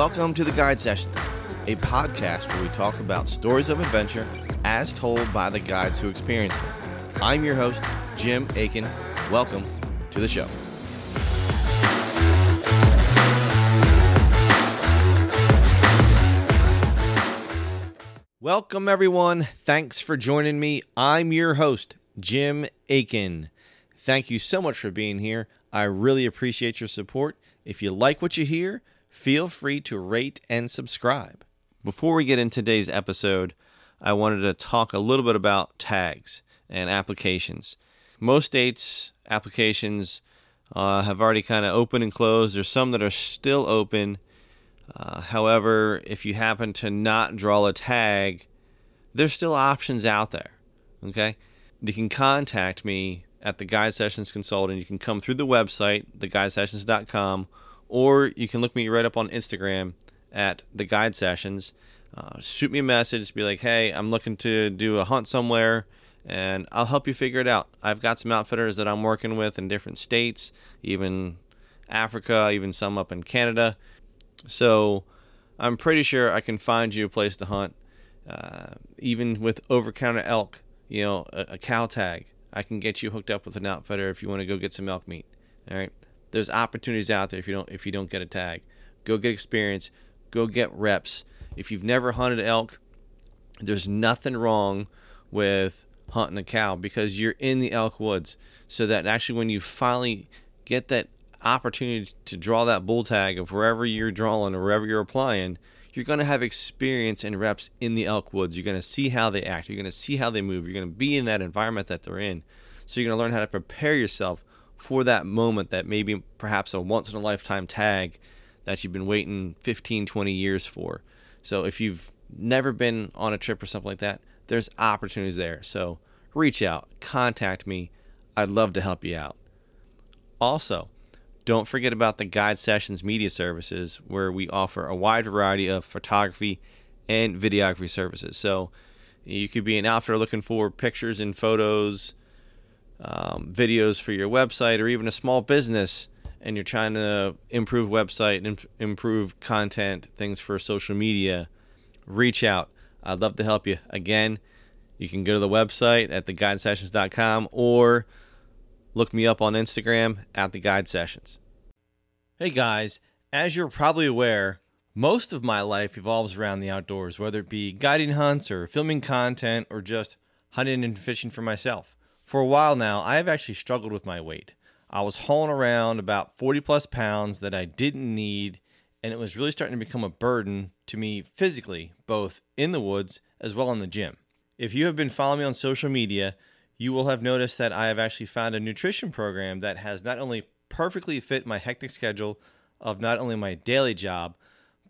Welcome to the Guide Sessions, a podcast where we talk about stories of adventure as told by the guides who experience them. I'm your host, Jim Aiken. Welcome to the show. Welcome, everyone. Thanks for joining me. I'm your host, Jim Aiken. Thank you so much for being here. I really appreciate your support. If you like what you hear, feel free to rate and subscribe. Before we get into today's episode, I wanted to talk a little bit about tags and applications. Most states' applications uh, have already kind of opened and closed. There's some that are still open. Uh, however, if you happen to not draw a tag, there's still options out there. Okay, you can contact me at the Guide Sessions Consultant. You can come through the website, theguidesessions.com, or you can look me right up on Instagram at the Guide Sessions. Uh, shoot me a message, be like, "Hey, I'm looking to do a hunt somewhere." And I'll help you figure it out. I've got some outfitters that I'm working with in different states, even Africa, even some up in Canada so I'm pretty sure I can find you a place to hunt. Uh, even with over counter elk, you know, a, a, cow tag, I can get you hooked up with an outfitter if you want to go get some elk meat. All right. There's opportunities out there if you don't if you don't get a tag. Go get experience. Go get reps. If you've never hunted elk, there's nothing wrong with hunting a cow because you're in the elk woods. So that actually when you finally get that opportunity to draw that bull tag of wherever you're drawing or wherever you're applying, you're going to have experience and reps in the elk woods. You're going to see how they act. You're going to see how they move. You're going to be in that environment that they're in. So you're going to learn how to prepare yourself for that moment that maybe perhaps a once in a lifetime tag that you've been waiting 15, 20 years for. So if you've never been on a trip or something like that, there's opportunities there. So reach out, contact me. I'd love to help you out. Also, don't forget about the Guide Sessions media services, where we offer a wide variety of photography and videography services. So you could be an outfitter looking for pictures and photos, um, videos for your website, or even a small business, and you're trying to improve website and improve content, things for social media. Reach out. I'd love to help you. Again, you can go to the website at theguidesessions.com or Look me up on Instagram at the Guide Sessions. Hey guys, as you're probably aware, most of my life evolves around the outdoors, whether it be guiding hunts or filming content or just hunting and fishing for myself. For a while now, I have actually struggled with my weight. I was hauling around about 40 plus pounds that I didn't need, and it was really starting to become a burden to me physically, both in the woods as well in the gym. If you have been following me on social media, you will have noticed that I have actually found a nutrition program that has not only perfectly fit my hectic schedule of not only my daily job,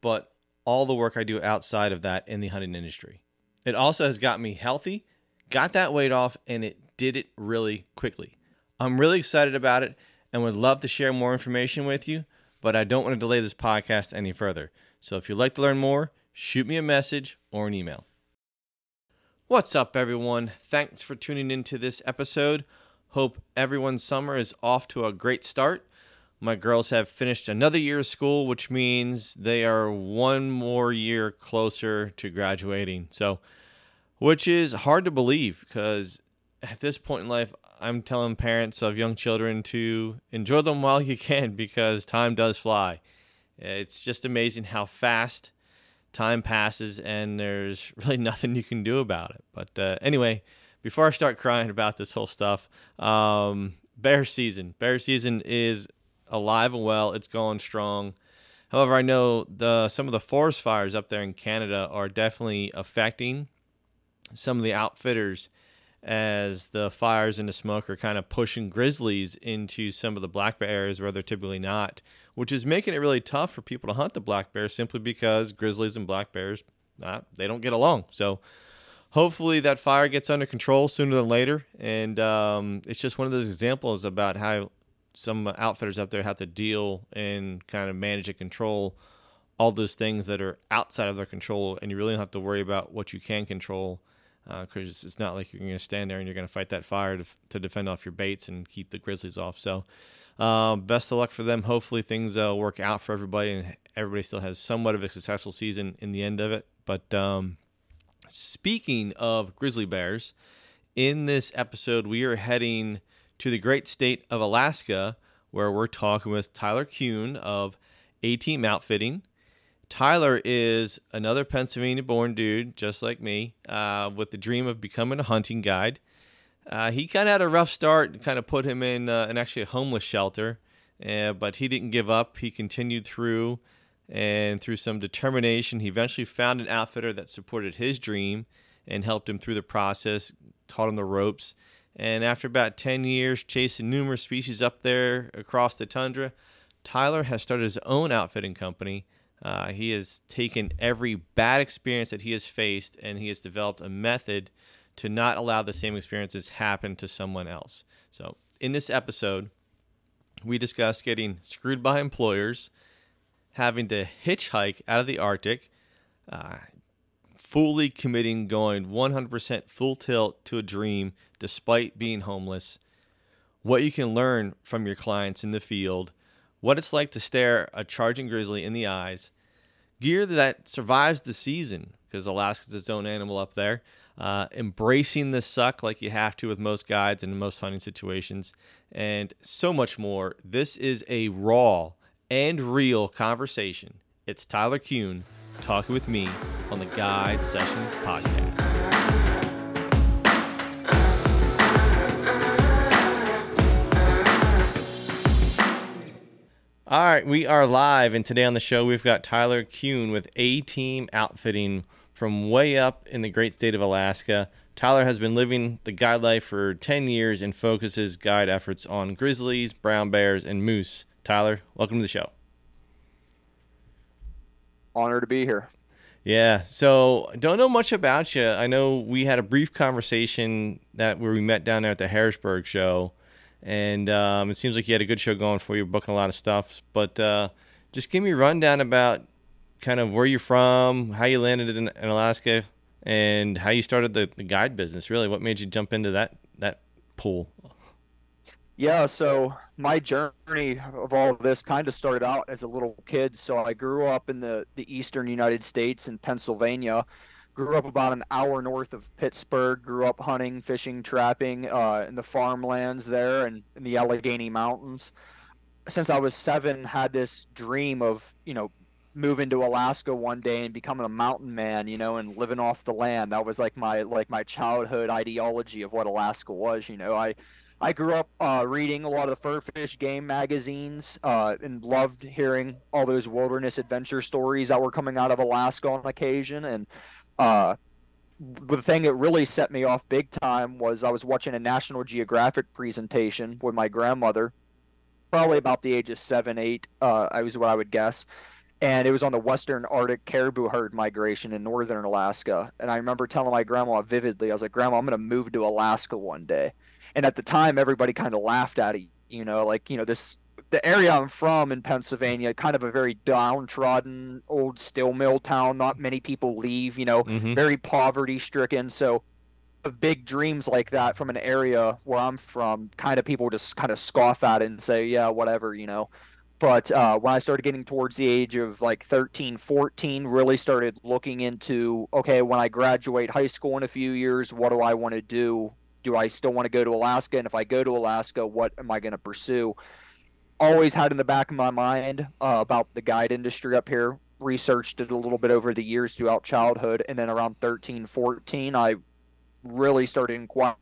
but all the work I do outside of that in the hunting industry. It also has got me healthy, got that weight off, and it did it really quickly. I'm really excited about it and would love to share more information with you, but I don't want to delay this podcast any further. So if you'd like to learn more, shoot me a message or an email. What's up, everyone? Thanks for tuning into this episode. Hope everyone's summer is off to a great start. My girls have finished another year of school, which means they are one more year closer to graduating. So, which is hard to believe because at this point in life, I'm telling parents of young children to enjoy them while you can because time does fly. It's just amazing how fast time passes and there's really nothing you can do about it. But uh, anyway, before I start crying about this whole stuff, um, bear season. Bear season is alive and well. It's going strong. However, I know the some of the forest fires up there in Canada are definitely affecting some of the outfitters as the fires and the smoke are kind of pushing grizzlies into some of the black bear areas where they're typically not, which is making it really tough for people to hunt the black bear simply because grizzlies and black bears uh, they don't get along. So hopefully that fire gets under control sooner than later, and um, it's just one of those examples about how some outfitters out there have to deal and kind of manage and control all those things that are outside of their control, and you really don't have to worry about what you can control because uh, it's not like you're going to stand there and you're going to fight that fire to, to defend off your baits and keep the grizzlies off. So, uh, best of luck for them. Hopefully, things uh, work out for everybody and everybody still has somewhat of a successful season in the end of it. But um, speaking of grizzly bears, in this episode, we are heading to the great state of Alaska, where we're talking with Tyler Kuhn of A Team Outfitting. Tyler is another Pennsylvania born dude, just like me, uh, with the dream of becoming a hunting guide. Uh, he kind of had a rough start, kind of put him in, uh, in actually a homeless shelter, uh, but he didn't give up. He continued through, and through some determination, he eventually found an outfitter that supported his dream and helped him through the process, taught him the ropes. And after about 10 years chasing numerous species up there across the tundra, Tyler has started his own outfitting company. Uh, he has taken every bad experience that he has faced and he has developed a method to not allow the same experiences happen to someone else. So, in this episode, we discuss getting screwed by employers, having to hitchhike out of the Arctic, uh, fully committing going 100% full tilt to a dream despite being homeless, what you can learn from your clients in the field, what it's like to stare a charging grizzly in the eyes, gear that survives the season because Alaska's its own animal up there, uh, embracing the suck like you have to with most guides and most hunting situations, and so much more. This is a raw and real conversation. It's Tyler Kuhn talking with me on the Guide Sessions podcast. All right, we are live, and today on the show we've got Tyler Kuhn with A Team Outfitting from way up in the great state of Alaska. Tyler has been living the guide life for 10 years and focuses guide efforts on grizzlies, brown bears, and moose. Tyler, welcome to the show. Honor to be here. Yeah, so don't know much about you. I know we had a brief conversation that where we met down there at the Harrisburg show, and um, it seems like you had a good show going for you, booking a lot of stuff. But uh, just give me a rundown about kind of where you're from, how you landed in, in Alaska, and how you started the, the guide business. Really, what made you jump into that that pool? Yeah, so my journey of all of this kind of started out as a little kid. So I grew up in the, the eastern United States in Pennsylvania. Grew up about an hour north of Pittsburgh. Grew up hunting, fishing, trapping uh, in the farmlands there and in the Allegheny Mountains. Since I was seven, had this dream of you know moving to Alaska one day and becoming a mountain man, you know, and living off the land. That was like my like my childhood ideology of what Alaska was. You know, I I grew up uh, reading a lot of the fur fish game magazines uh, and loved hearing all those wilderness adventure stories that were coming out of Alaska on occasion. And uh, the thing that really set me off big time was I was watching a National Geographic presentation with my grandmother, probably about the age of seven, eight. Uh, I was what I would guess. And it was on the western Arctic caribou herd migration in northern Alaska. And I remember telling my grandma vividly, I was like, Grandma, I'm going to move to Alaska one day and at the time everybody kind of laughed at it you know like you know this the area i'm from in pennsylvania kind of a very downtrodden old steel mill town not many people leave you know mm-hmm. very poverty stricken so big dreams like that from an area where i'm from kind of people just kind of scoff at it and say yeah whatever you know but uh, when i started getting towards the age of like 13 14 really started looking into okay when i graduate high school in a few years what do i want to do do I still want to go to Alaska? And if I go to Alaska, what am I going to pursue? Always had in the back of my mind uh, about the guide industry up here. Researched it a little bit over the years throughout childhood. And then around 13, 14, I really started inquiring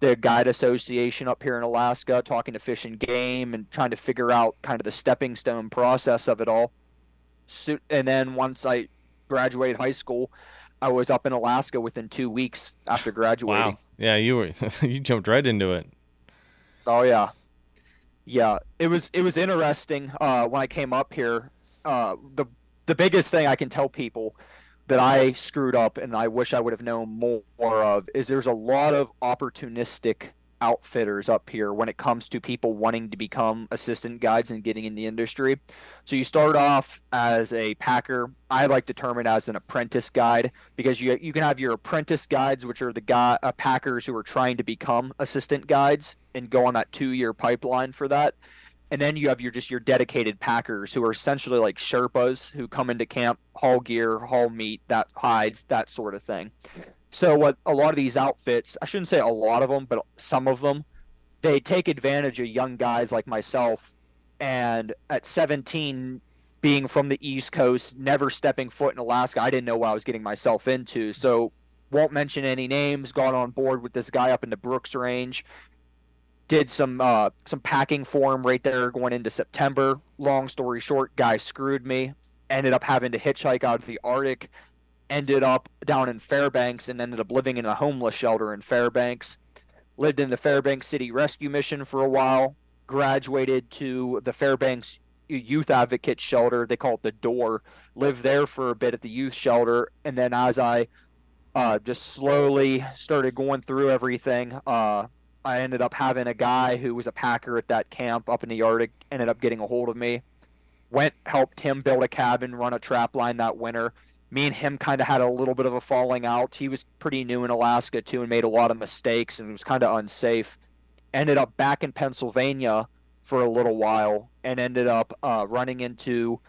the guide association up here in Alaska, talking to Fish and Game and trying to figure out kind of the stepping stone process of it all. So, and then once I graduated high school, I was up in Alaska within two weeks after graduating. Wow. Yeah, you were you jumped right into it. Oh yeah, yeah. It was it was interesting uh, when I came up here. Uh, the the biggest thing I can tell people that I screwed up and I wish I would have known more of is there's a lot of opportunistic outfitters up here when it comes to people wanting to become assistant guides and getting in the industry. So you start off as a packer. I like to term it as an apprentice guide because you you can have your apprentice guides, which are the guy uh, packers who are trying to become assistant guides and go on that two year pipeline for that. and then you have your just your dedicated packers who are essentially like Sherpas who come into camp, haul gear, haul meat, that hides, that sort of thing. So what a lot of these outfits, I shouldn't say a lot of them, but some of them, they take advantage of young guys like myself. And at 17, being from the East Coast, never stepping foot in Alaska, I didn't know what I was getting myself into. So won't mention any names. Got on board with this guy up in the Brooks Range. Did some uh, some packing for him right there going into September. Long story short, guy screwed me. Ended up having to hitchhike out of the Arctic. Ended up down in Fairbanks and ended up living in a homeless shelter in Fairbanks. Lived in the Fairbanks City Rescue Mission for a while. Graduated to the Fairbanks Youth Advocate Shelter. They call it the Door. Lived there for a bit at the youth shelter, and then as I uh, just slowly started going through everything. Uh, I ended up having a guy who was a packer at that camp up in the Arctic ended up getting a hold of me. Went helped him build a cabin, run a trap line that winter. Me and him kind of had a little bit of a falling out. He was pretty new in Alaska too and made a lot of mistakes and was kind of unsafe. Ended up back in Pennsylvania for a little while and ended up uh, running into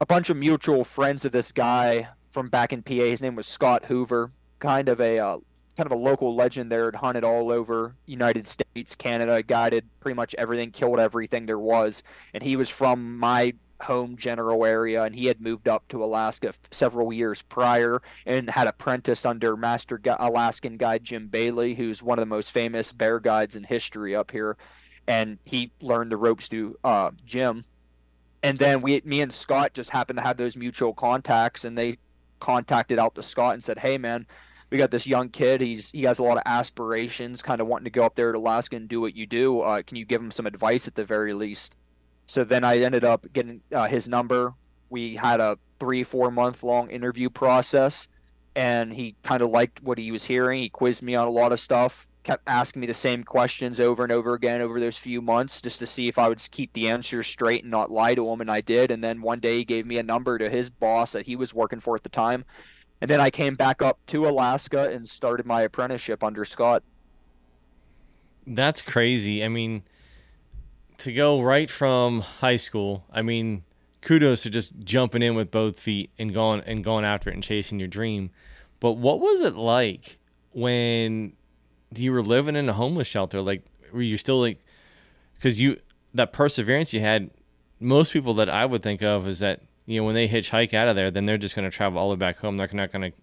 a bunch of mutual friends of this guy from back in PA. His name was Scott Hoover kind of a uh, kind of a local legend there. Had hunted all over United States, Canada, guided pretty much everything, killed everything there was, and he was from my home general area and he had moved up to Alaska several years prior and had apprenticed under master Alaskan guide Jim Bailey who's one of the most famous bear guides in history up here and he learned the ropes through uh, Jim and then we me and Scott just happened to have those mutual contacts and they contacted out to Scott and said hey man we got this young kid. He's he has a lot of aspirations, kind of wanting to go up there to Alaska and do what you do. Uh, can you give him some advice at the very least? So then I ended up getting uh, his number. We had a three four month long interview process, and he kind of liked what he was hearing. He quizzed me on a lot of stuff. Kept asking me the same questions over and over again over those few months just to see if I would keep the answers straight and not lie to him, and I did. And then one day he gave me a number to his boss that he was working for at the time, and then I came back up to Alaska and started my apprenticeship under Scott. That's crazy. I mean, to go right from high school, I mean, kudos to just jumping in with both feet and going and going after it and chasing your dream. But what was it like when you were living in a homeless shelter? Like, were you still like, because you that perseverance you had? Most people that I would think of is that you know, when they hitchhike out of there, then they're just going to travel all the way back home. They're not going to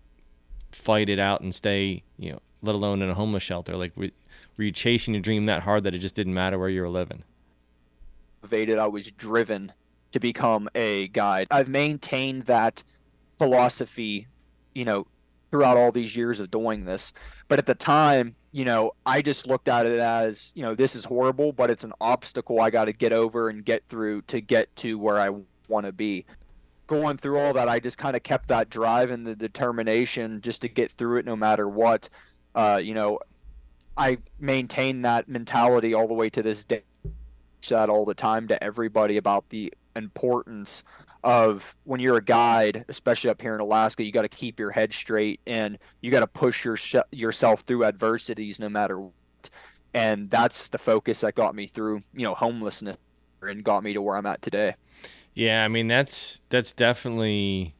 fight it out and stay, you know, let alone in a homeless shelter. Like, were, were you chasing your dream that hard that it just didn't matter where you were living? Motivated, I was driven to become a guide. I've maintained that philosophy, you know, throughout all these years of doing this. But at the time, you know, I just looked at it as, you know, this is horrible, but it's an obstacle I got to get over and get through to get to where I want to be going through all that, I just kind of kept that drive and the determination just to get through it no matter what. Uh, you know, I maintain that mentality all the way to this day. That all the time to everybody about the importance of when you're a guide, especially up here in Alaska, you got to keep your head straight and you got to push your yourself through adversities no matter what. And that's the focus that got me through, you know, homelessness and got me to where I'm at today. Yeah, I mean that's that's definitely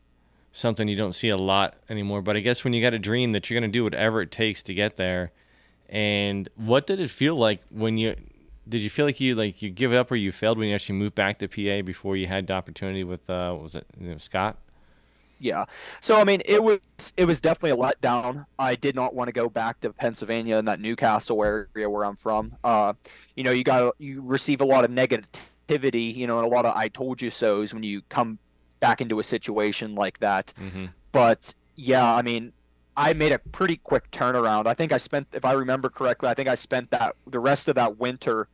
something you don't see a lot anymore. But I guess when you got a dream that you're going to do whatever it takes to get there, and what did it feel like when you did you feel like you like you give up or you failed when you actually moved back to PA before you had the opportunity with uh, what was it you know, Scott? Yeah. So I mean, it was it was definitely a letdown. I did not want to go back to Pennsylvania and that New Castle area where I'm from. Uh, you know, you got you receive a lot of negativity, you know, and a lot of I told you so's when you come back into a situation like that. Mm-hmm. But yeah, I mean, I made a pretty quick turnaround. I think I spent, if I remember correctly, I think I spent that the rest of that winter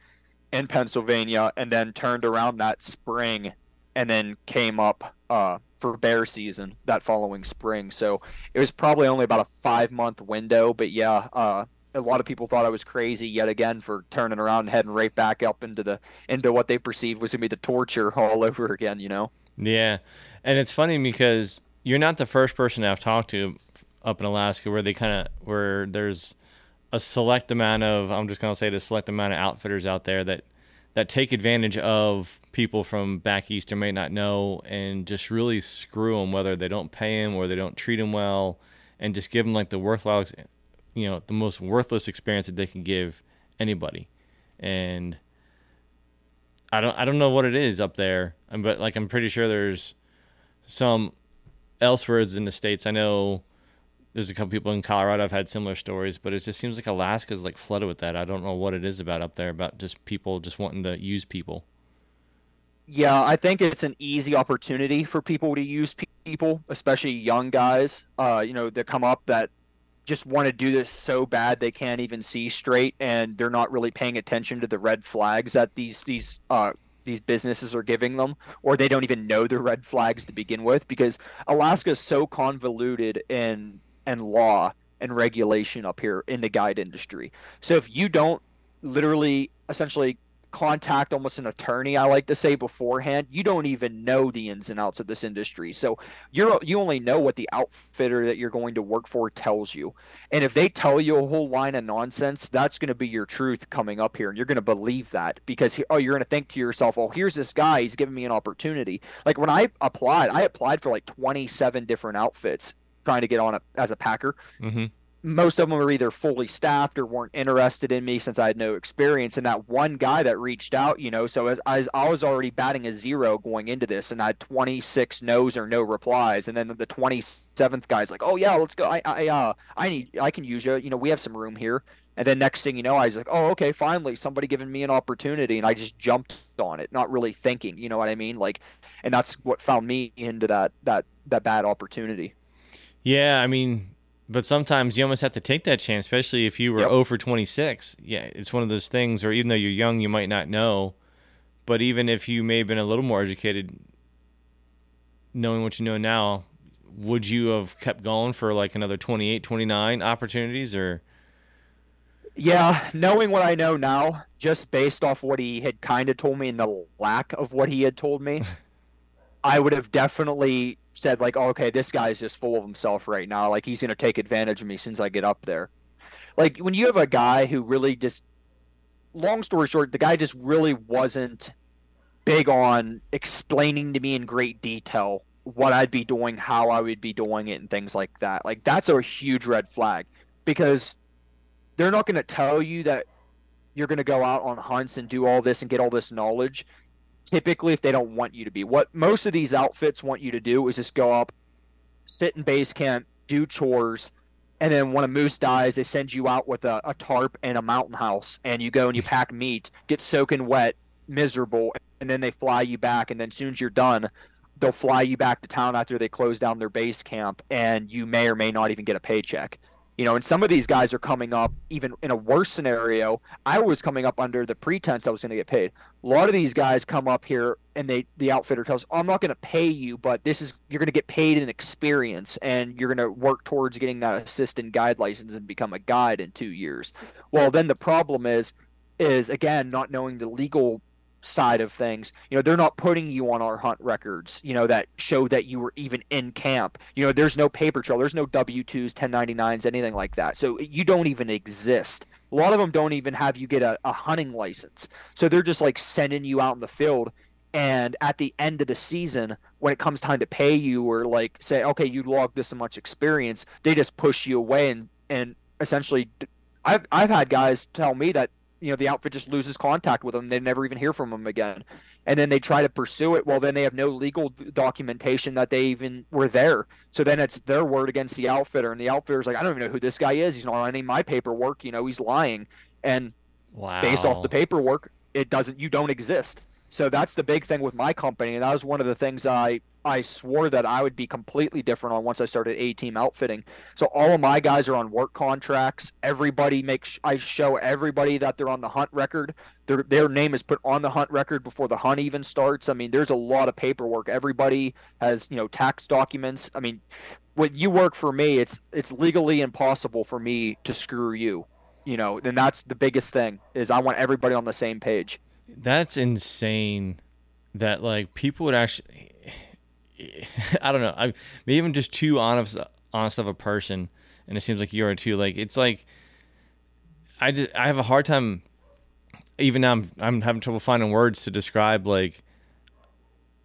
in Pennsylvania and then turned around that spring and then came up uh, for bear season that following spring. So it was probably only about a five month window, but yeah, uh, a lot of people thought I was crazy yet again for turning around and heading right back up into the into what they perceived was gonna be the torture all over again. You know? Yeah, and it's funny because you're not the first person I've talked to up in Alaska where they kind of where there's a select amount of I'm just gonna say the select amount of outfitters out there that that take advantage of people from back east or may not know and just really screw them whether they don't pay them or they don't treat them well and just give them like the worthwhile you know the most worthless experience that they can give anybody. And I don't I don't know what it is up there but like I'm pretty sure there's some elsewhere in the states. I know there's a couple people in Colorado I've had similar stories, but it just seems like Alaska's like flooded with that. I don't know what it is about up there about just people just wanting to use people. Yeah, I think it's an easy opportunity for people to use people, especially young guys. Uh, you know, that come up that just want to do this so bad they can't even see straight, and they're not really paying attention to the red flags that these these uh, these businesses are giving them, or they don't even know the red flags to begin with, because Alaska is so convoluted in and law and regulation up here in the guide industry. So if you don't literally essentially contact almost an attorney i like to say beforehand you don't even know the ins and outs of this industry. So you're you only know what the outfitter that you're going to work for tells you. And if they tell you a whole line of nonsense that's going to be your truth coming up here and you're going to believe that because oh you're going to think to yourself oh here's this guy he's giving me an opportunity. Like when i applied i applied for like 27 different outfits trying to get on a, as a Packer. Mm-hmm. Most of them were either fully staffed or weren't interested in me since I had no experience. And that one guy that reached out, you know, so as, as I was already batting a zero going into this, and I had 26 no's or no replies, and then the 27th guy's like, "Oh yeah, let's go. I I uh I need I can use you. You know, we have some room here." And then next thing you know, I was like, "Oh, okay, finally, somebody giving me an opportunity," and I just jumped on it, not really thinking. You know what I mean? Like, and that's what found me into that that that bad opportunity. Yeah, I mean, but sometimes you almost have to take that chance, especially if you were yep. 0 for 26. Yeah, it's one of those things, or even though you're young, you might not know. But even if you may have been a little more educated, knowing what you know now, would you have kept going for like another 28, 29 opportunities or? Yeah, knowing what I know now, just based off what he had kind of told me and the lack of what he had told me, I would have definitely said like, oh, okay, this guy's just full of himself right now. Like he's gonna take advantage of me since I get up there. Like when you have a guy who really just, long story short, the guy just really wasn't big on explaining to me in great detail what I'd be doing, how I would be doing it, and things like that. Like that's a huge red flag because they're not going to tell you that you're going to go out on hunts and do all this and get all this knowledge typically if they don't want you to be. What most of these outfits want you to do is just go up, sit in base camp, do chores, and then when a moose dies, they send you out with a, a tarp and a mountain house, and you go and you pack meat, get soaking wet, miserable, and then they fly you back, and then as soon as you're done, they'll fly you back to town after they close down their base camp, and you may or may not even get a paycheck. You know, and some of these guys are coming up even in a worse scenario. I was coming up under the pretense I was going to get paid. A lot of these guys come up here and they the outfitter tells, oh, "I'm not going to pay you, but this is you're going to get paid in experience and you're going to work towards getting that assistant guide license and become a guide in 2 years." Well, then the problem is is again not knowing the legal side of things. You know, they're not putting you on our hunt records, you know, that show that you were even in camp. You know, there's no paper trail, there's no W 2s, 1099s, anything like that. So you don't even exist. A lot of them don't even have you get a, a hunting license. So they're just like sending you out in the field. And at the end of the season, when it comes time to pay you or like say, okay, you logged this much experience, they just push you away and, and essentially I've, I've had guys tell me that you know the outfit just loses contact with them. They never even hear from them again, and then they try to pursue it. Well, then they have no legal documentation that they even were there. So then it's their word against the outfitter, and the outfitter's like, I don't even know who this guy is. He's not on any of my paperwork. You know, he's lying, and wow. based off the paperwork, it doesn't. You don't exist. So that's the big thing with my company, and that was one of the things I I swore that I would be completely different on once I started A team outfitting. So all of my guys are on work contracts. Everybody makes I show everybody that they're on the hunt record. Their their name is put on the hunt record before the hunt even starts. I mean, there's a lot of paperwork. Everybody has you know tax documents. I mean, when you work for me, it's it's legally impossible for me to screw you. You know, and that's the biggest thing is I want everybody on the same page. That's insane. That like people would actually. I don't know. I maybe even just too honest, honest of a person, and it seems like you are too. Like it's like I just I have a hard time even now I'm I'm having trouble finding words to describe like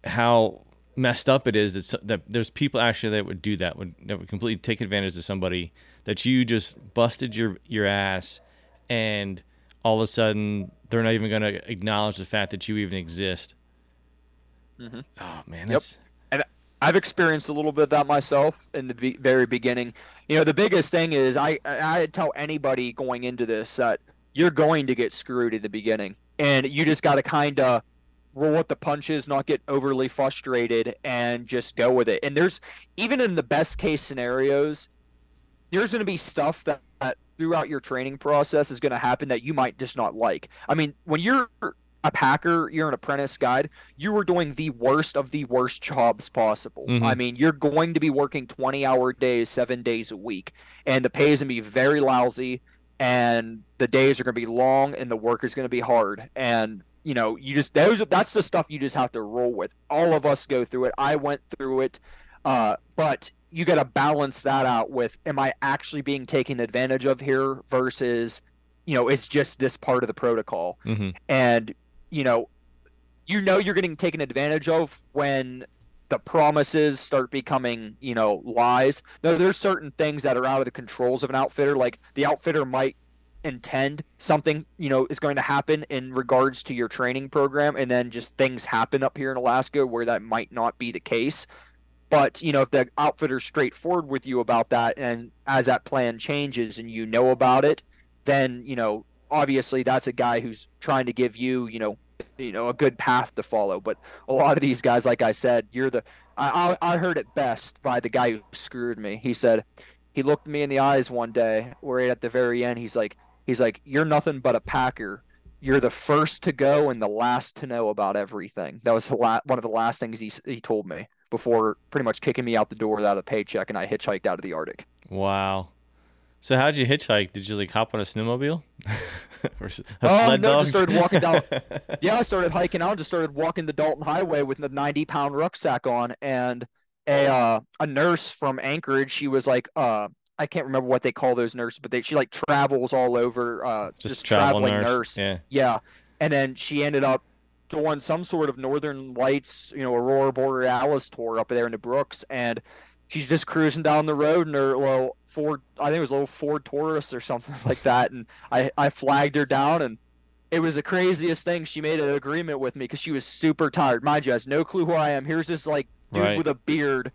how messed up it is that, that there's people actually that would do that would that would completely take advantage of somebody that you just busted your your ass and all of a sudden they're not even going to acknowledge the fact that you even exist. Mm-hmm. Oh man, that's yep. I've experienced a little bit of that myself in the very beginning. You know, the biggest thing is I I tell anybody going into this that you're going to get screwed in the beginning, and you just got to kind of roll with the punches, not get overly frustrated, and just go with it. And there's even in the best case scenarios, there's going to be stuff that, that throughout your training process is going to happen that you might just not like. I mean, when you're a packer, you're an apprentice guide, you are doing the worst of the worst jobs possible. Mm-hmm. I mean, you're going to be working 20 hour days, seven days a week, and the pay is going to be very lousy, and the days are going to be long, and the work is going to be hard. And, you know, you just, those, that's the stuff you just have to roll with. All of us go through it. I went through it. Uh, but you got to balance that out with, am I actually being taken advantage of here versus, you know, it's just this part of the protocol. Mm-hmm. And you know, you know you're getting taken advantage of when the promises start becoming, you know, lies. Now, there's certain things that are out of the controls of an outfitter. Like the outfitter might intend something, you know, is going to happen in regards to your training program, and then just things happen up here in Alaska where that might not be the case. But you know, if the outfitter's straightforward with you about that, and as that plan changes and you know about it, then you know obviously that's a guy who's trying to give you, you know, you know, a good path to follow. But a lot of these guys, like I said, you're the. I I heard it best by the guy who screwed me. He said, he looked me in the eyes one day, where at the very end, he's like, he's like, you're nothing but a packer. You're the first to go and the last to know about everything. That was the la- one of the last things he he told me before pretty much kicking me out the door without a paycheck, and I hitchhiked out of the Arctic. Wow. So how'd you hitchhike? Did you like hop on a snowmobile? or a oh, sled no, just started walking down. yeah, I started hiking out. Just started walking the Dalton Highway with a ninety pound rucksack on, and a uh, a nurse from Anchorage. She was like, uh, I can't remember what they call those nurses, but they she like travels all over. Uh, just, just traveling nurse. nurse. Yeah, yeah. And then she ended up doing some sort of Northern Lights, you know, Aurora Borealis tour up there in the Brooks, and she's just cruising down the road in her little Ford, I think it was a little Ford Taurus or something like that, and I I flagged her down, and it was the craziest thing. She made an agreement with me because she was super tired. Mind you, has no clue who I am. Here's this like dude right. with a beard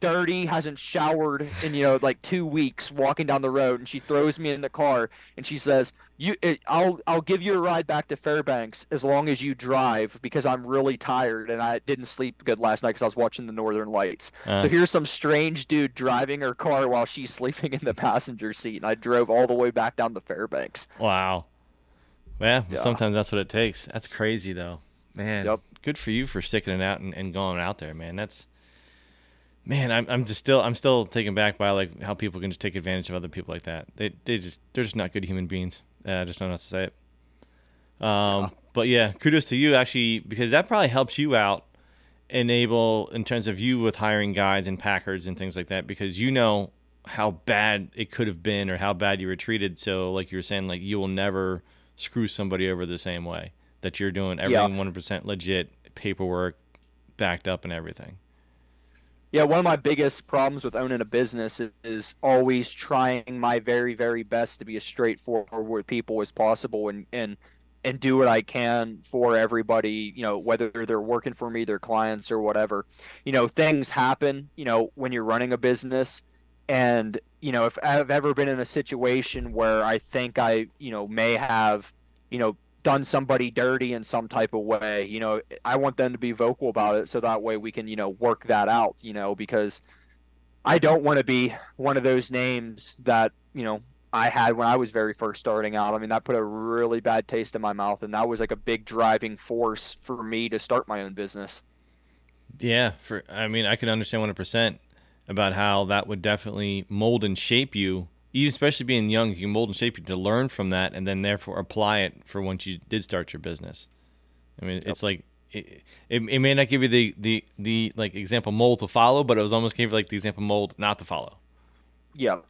dirty, hasn't showered in you know like two weeks, walking down the road, and she throws me in the car and she says, "You, it, I'll I'll give you a ride back to Fairbanks as long as you drive because I'm really tired and I didn't sleep good last night because I was watching the Northern Lights. Uh. So here's some strange dude driving her car while she's sleeping in the passenger seat, and I drove all the way back down to Fairbanks. Wow. Yeah, yeah. sometimes that's what it takes. That's crazy though, man. Yep. Good for you for sticking it out and, and going out there, man. That's man, I'm I'm just still I'm still taken back by like how people can just take advantage of other people like that. They they just they're just not good human beings. Uh, I just don't know how to say it. Um, yeah. but yeah, kudos to you actually because that probably helps you out enable in terms of you with hiring guides and packers and things like that because you know how bad it could have been or how bad you were treated. So like you were saying, like you will never screw somebody over the same way that you're doing everything one hundred percent legit, paperwork backed up and everything. Yeah, one of my biggest problems with owning a business is, is, always trying my very, very best to be as straightforward with people as possible and, and and do what I can for everybody, you know, whether they're working for me, their clients or whatever. You know, things happen, you know, when you're running a business and, you know, if I've ever been in a situation where I think I, you know, may have, you know, done somebody dirty in some type of way. You know, I want them to be vocal about it so that way we can, you know, work that out, you know, because I don't want to be one of those names that, you know, I had when I was very first starting out. I mean, that put a really bad taste in my mouth and that was like a big driving force for me to start my own business. Yeah, for I mean, I can understand 100% about how that would definitely mold and shape you you especially being young, you can mold and shape you to learn from that, and then therefore apply it for once you did start your business. I mean, yep. it's like it, it, it, may not give you the, the the like example mold to follow, but it was almost gave you like the example mold not to follow. Yeah,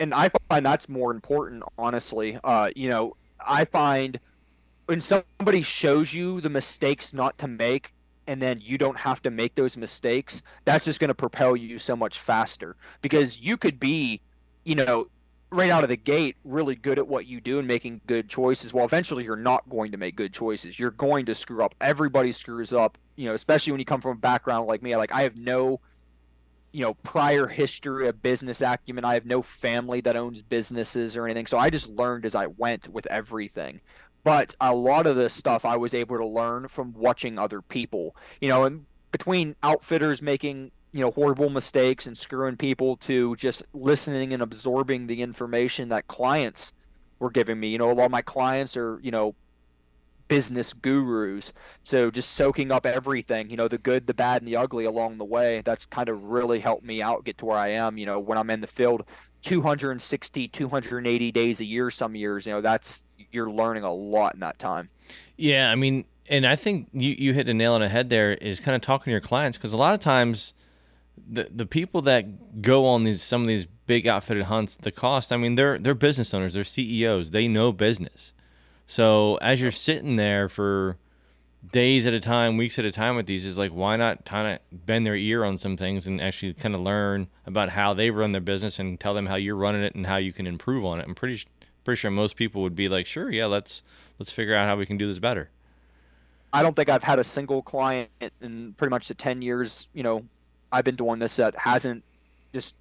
and I find that's more important, honestly. Uh, you know, I find when somebody shows you the mistakes not to make and then you don't have to make those mistakes, that's just going to propel you so much faster because you could be, you know, right out of the gate really good at what you do and making good choices. Well eventually you're not going to make good choices. You're going to screw up. Everybody screws up you know especially when you come from a background like me. Like i have no you know prior history of business acumen. I have no family that owns businesses or anything. So i just learned as i went with everything. But a lot of this stuff I was able to learn from watching other people. You know, and between outfitters making you know horrible mistakes and screwing people to just listening and absorbing the information that clients were giving me. You know, a lot of my clients are you know business gurus. So just soaking up everything, you know, the good, the bad, and the ugly along the way. That's kind of really helped me out get to where I am. You know, when I'm in the field, 260, 280 days a year. Some years, you know, that's you're learning a lot in that time. Yeah, I mean, and I think you you hit a nail on the head there is kind of talking to your clients because a lot of times the the people that go on these some of these big outfitted hunts, the cost, I mean, they're they're business owners, they're CEOs, they know business. So as you're sitting there for days at a time, weeks at a time with these, is like why not kind of bend their ear on some things and actually kind of learn about how they run their business and tell them how you're running it and how you can improve on it. I'm pretty pretty sure most people would be like, sure, yeah, let's let's figure out how we can do this better. I don't think I've had a single client in pretty much the ten years you know I've been doing this that hasn't just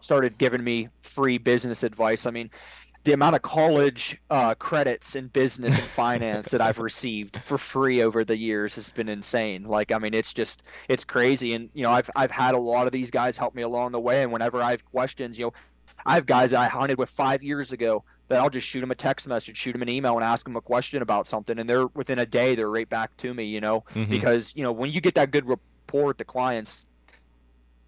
started giving me free business advice. I mean, the amount of college uh, credits in business and finance that I've received for free over the years has been insane. Like, I mean, it's just it's crazy. And you know, I've I've had a lot of these guys help me along the way. And whenever I have questions, you know, I have guys that I hunted with five years ago that I'll just shoot them a text message, shoot them an email, and ask them a question about something, and they're within a day they're right back to me. You know, mm-hmm. because you know when you get that good rapport with the clients,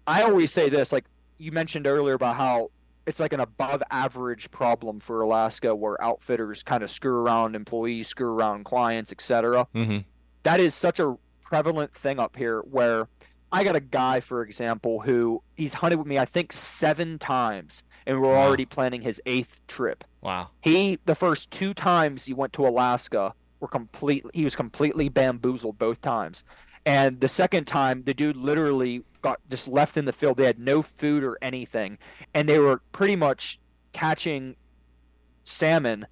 I always say this. Like you mentioned earlier about how it's like an above average problem for Alaska where outfitters kind of screw around employees, screw around clients, etc. Mm-hmm. That is such a prevalent thing up here where I got a guy, for example, who he's hunted with me, I think, seven times and we're wow. already planning his eighth trip. Wow. He the first two times he went to Alaska were completely he was completely bamboozled both times. And the second time the dude literally got just left in the field. They had no food or anything. And they were pretty much catching salmon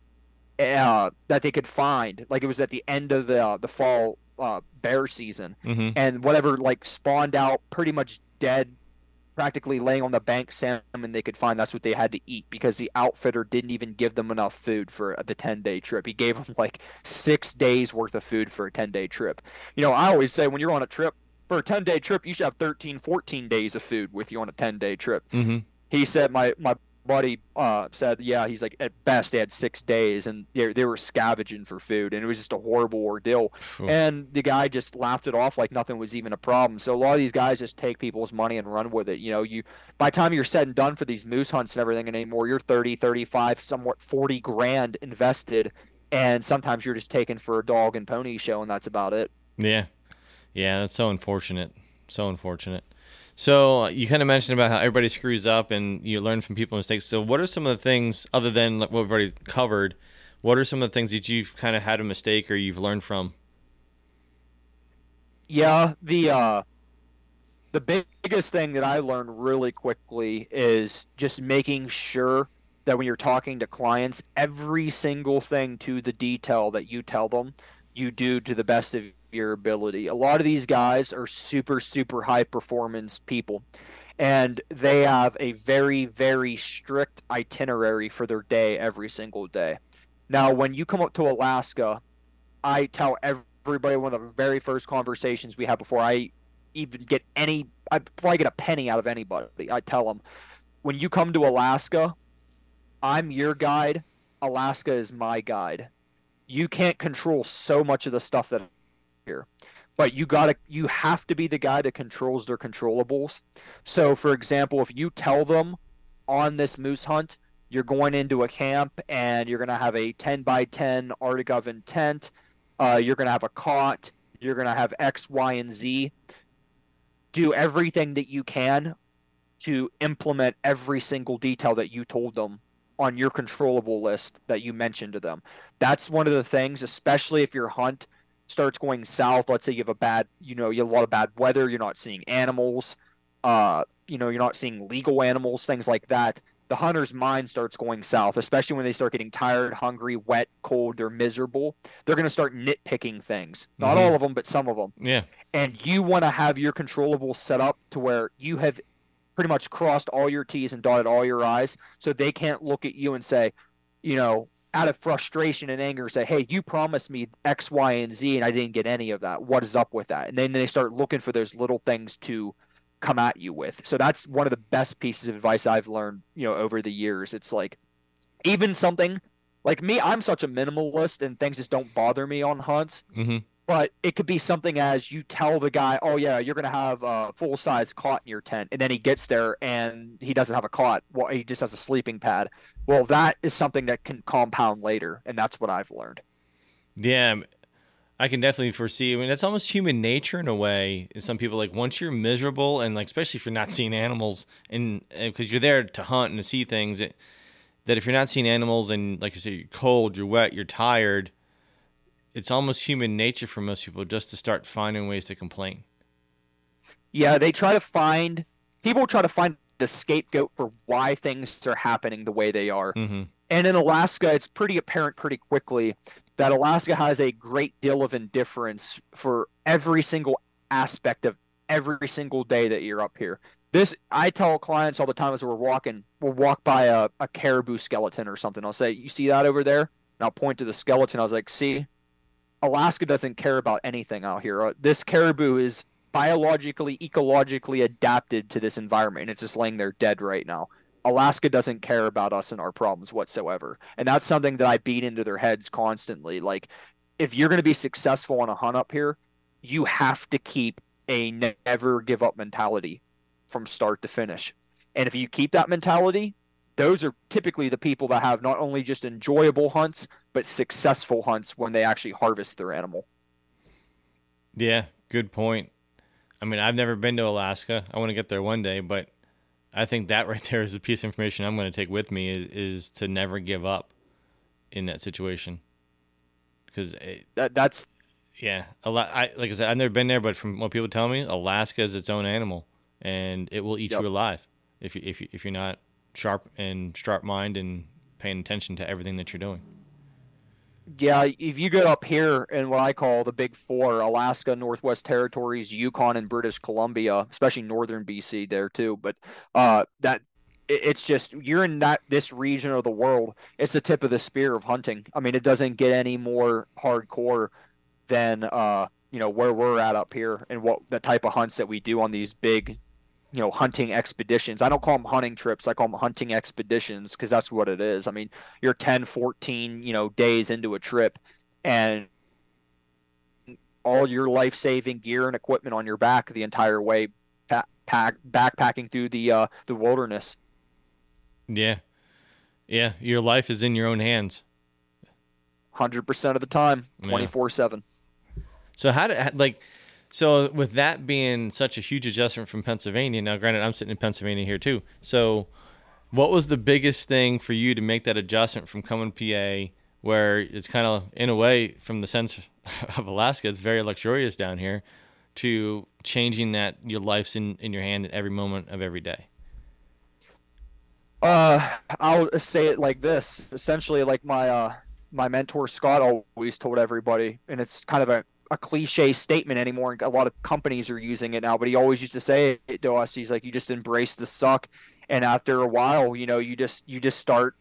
uh, that they could find. Like it was at the end of the uh, the fall uh, bear season, mm-hmm. and whatever like spawned out pretty much dead practically laying on the bank salmon they could find. That's what they had to eat because the outfitter didn't even give them enough food for the 10 day trip. He gave them like six days worth of food for a 10 day trip. You know, I always say when you're on a trip, for a 10 day trip, you should have 13, 14 days of food with you on a 10 day trip. Mm-hmm. He said, my, my buddy uh, said, yeah, he's like at best they had six days and they, they were scavenging for food and it was just a horrible ordeal. And the guy just laughed it off like nothing was even a problem. So a lot of these guys just take people's money and run with it. You know, you by the time you're said and done for these moose hunts and everything anymore, you're 30, 35, somewhat 40 grand invested. And sometimes you're just taken for a dog and pony show and that's about it. Yeah. Yeah, that's so unfortunate. So unfortunate. So you kind of mentioned about how everybody screws up and you learn from people's mistakes. So what are some of the things other than what we've already covered? What are some of the things that you've kind of had a mistake or you've learned from? Yeah, the uh, the biggest thing that I learned really quickly is just making sure that when you're talking to clients, every single thing to the detail that you tell them, you do to the best of your ability. A lot of these guys are super, super high performance people, and they have a very, very strict itinerary for their day every single day. Now, when you come up to Alaska, I tell everybody one of the very first conversations we have before I even get any, I, before I get a penny out of anybody, I tell them, when you come to Alaska, I'm your guide. Alaska is my guide. You can't control so much of the stuff that here but you got to you have to be the guy that controls their controllables so for example if you tell them on this moose hunt you're going into a camp and you're going to have a 10 by 10 arctic oven tent uh, you're going to have a cot you're going to have x y and z do everything that you can to implement every single detail that you told them on your controllable list that you mentioned to them. That's one of the things, especially if your hunt starts going south. Let's say you have a bad, you know, you have a lot of bad weather. You're not seeing animals. Uh, you know, you're not seeing legal animals, things like that. The hunter's mind starts going south, especially when they start getting tired, hungry, wet, cold. They're miserable. They're going to start nitpicking things. Not Mhm. all of them, but some of them. Yeah. And you want to have your controllable set up to where you have pretty much crossed all your T's and dotted all your I's, so they can't look at you and say, you know, out of frustration and anger, say, "Hey, you promised me X, Y, and Z, and I didn't get any of that. What is up with that?" And then they start looking for those little things to come at you with. So that's one of the best pieces of advice I've learned, you know, over the years. It's like even something like me, I'm such a minimalist and things just don't bother me on hunts. Mm-hmm. But it could be something as you tell the guy, "Oh yeah, you're gonna have a full size cot in your tent," and then he gets there and he doesn't have a cot. Well, he just has a sleeping pad. Well, that is something that can compound later, and that's what I've learned. Yeah, I can definitely foresee. I mean, that's almost human nature in a way. Some people like once you're miserable and like especially if you're not seeing animals and because you're there to hunt and to see things, it, that if you're not seeing animals and like I said, you're cold, you're wet, you're tired, it's almost human nature for most people just to start finding ways to complain. Yeah, they try to find people try to find the scapegoat for why things are happening the way they are. Mm-hmm. And in Alaska, it's pretty apparent pretty quickly that Alaska has a great deal of indifference for every single aspect of every single day that you're up here. This I tell clients all the time as we're walking, we'll walk by a, a caribou skeleton or something. I'll say, You see that over there? And I'll point to the skeleton. I was like, See, Alaska doesn't care about anything out here. Uh, this caribou is biologically, ecologically adapted to this environment, and it's just laying there dead right now. Alaska doesn't care about us and our problems whatsoever. And that's something that I beat into their heads constantly. Like, if you're going to be successful on a hunt up here, you have to keep a never give up mentality from start to finish. And if you keep that mentality, those are typically the people that have not only just enjoyable hunts, but successful hunts when they actually harvest their animal. Yeah, good point. I mean, I've never been to Alaska. I want to get there one day, but I think that right there is the piece of information I'm going to take with me is, is to never give up in that situation. Because that, that's yeah, a lot. I like I said, I've never been there, but from what people tell me, Alaska is its own animal, and it will eat Yep. you alive if you if you if you're not sharp and sharp mind and paying attention to everything that you're doing. Yeah. If you get up here in what I call the Big Four, Alaska, Northwest Territories, Yukon, and British Columbia, especially northern BC there too. But uh, that it- it's just you're in that this region of the world. It's the tip of the spear of hunting. I mean, it doesn't get any more hardcore than uh, you know where we're at up here and what the type of hunts that we do on these big you know hunting expeditions i don't call them hunting trips i call them hunting expeditions because that's what it is i mean you're 10 14 you know days into a trip and all your life-saving gear and equipment on your back the entire way pa- pack, backpacking through the uh, the wilderness Yeah, yeah. Your life is in your own hands. 100% of the time Yeah. 24/7 So how did like so with that being such a huge adjustment from Pennsylvania. Now, granted, I'm sitting in Pennsylvania here too. So, what was the biggest thing for you to make that adjustment from coming PA, where it's kind of in a way, from the sense of Alaska, it's very luxurious down here, to changing that your life's in in your hand at every moment of every day. Uh, I'll say it like this. Essentially, like my uh, my mentor Scott always told everybody, and it's kind of a, a cliche statement anymore. and A lot of companies are using it now, but he always used to say it to us. He's like, you just embrace the suck, and after a while, you know, you just you just start,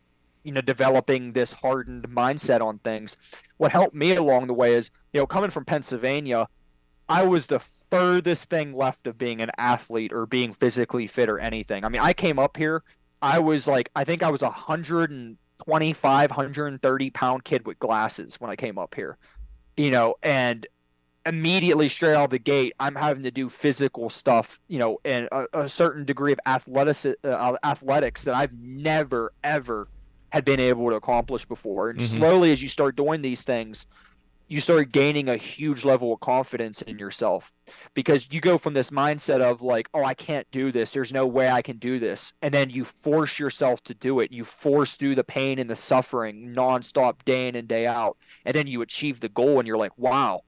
you know, developing this hardened mindset on things. What helped me along the way is, you know, coming from Pennsylvania, I was the furthest thing left of being an athlete or being physically fit or anything. I mean, I came up here I was like, I think I was a 125, 130 pound kid with glasses when I came up here, you know, and immediately straight out of the gate, I'm having to do physical stuff, you know, and a, a certain degree of athletic, uh, athletics that I've never, ever had been able to accomplish before. And Mhm. slowly, as you start doing these things, you start gaining a huge level of confidence in yourself because you go from this mindset of like, oh, I can't do this. There's no way I can do this. And then you force yourself to do it. You force through the pain and the suffering nonstop day in and day out. And then you achieve the goal and you're like, wow,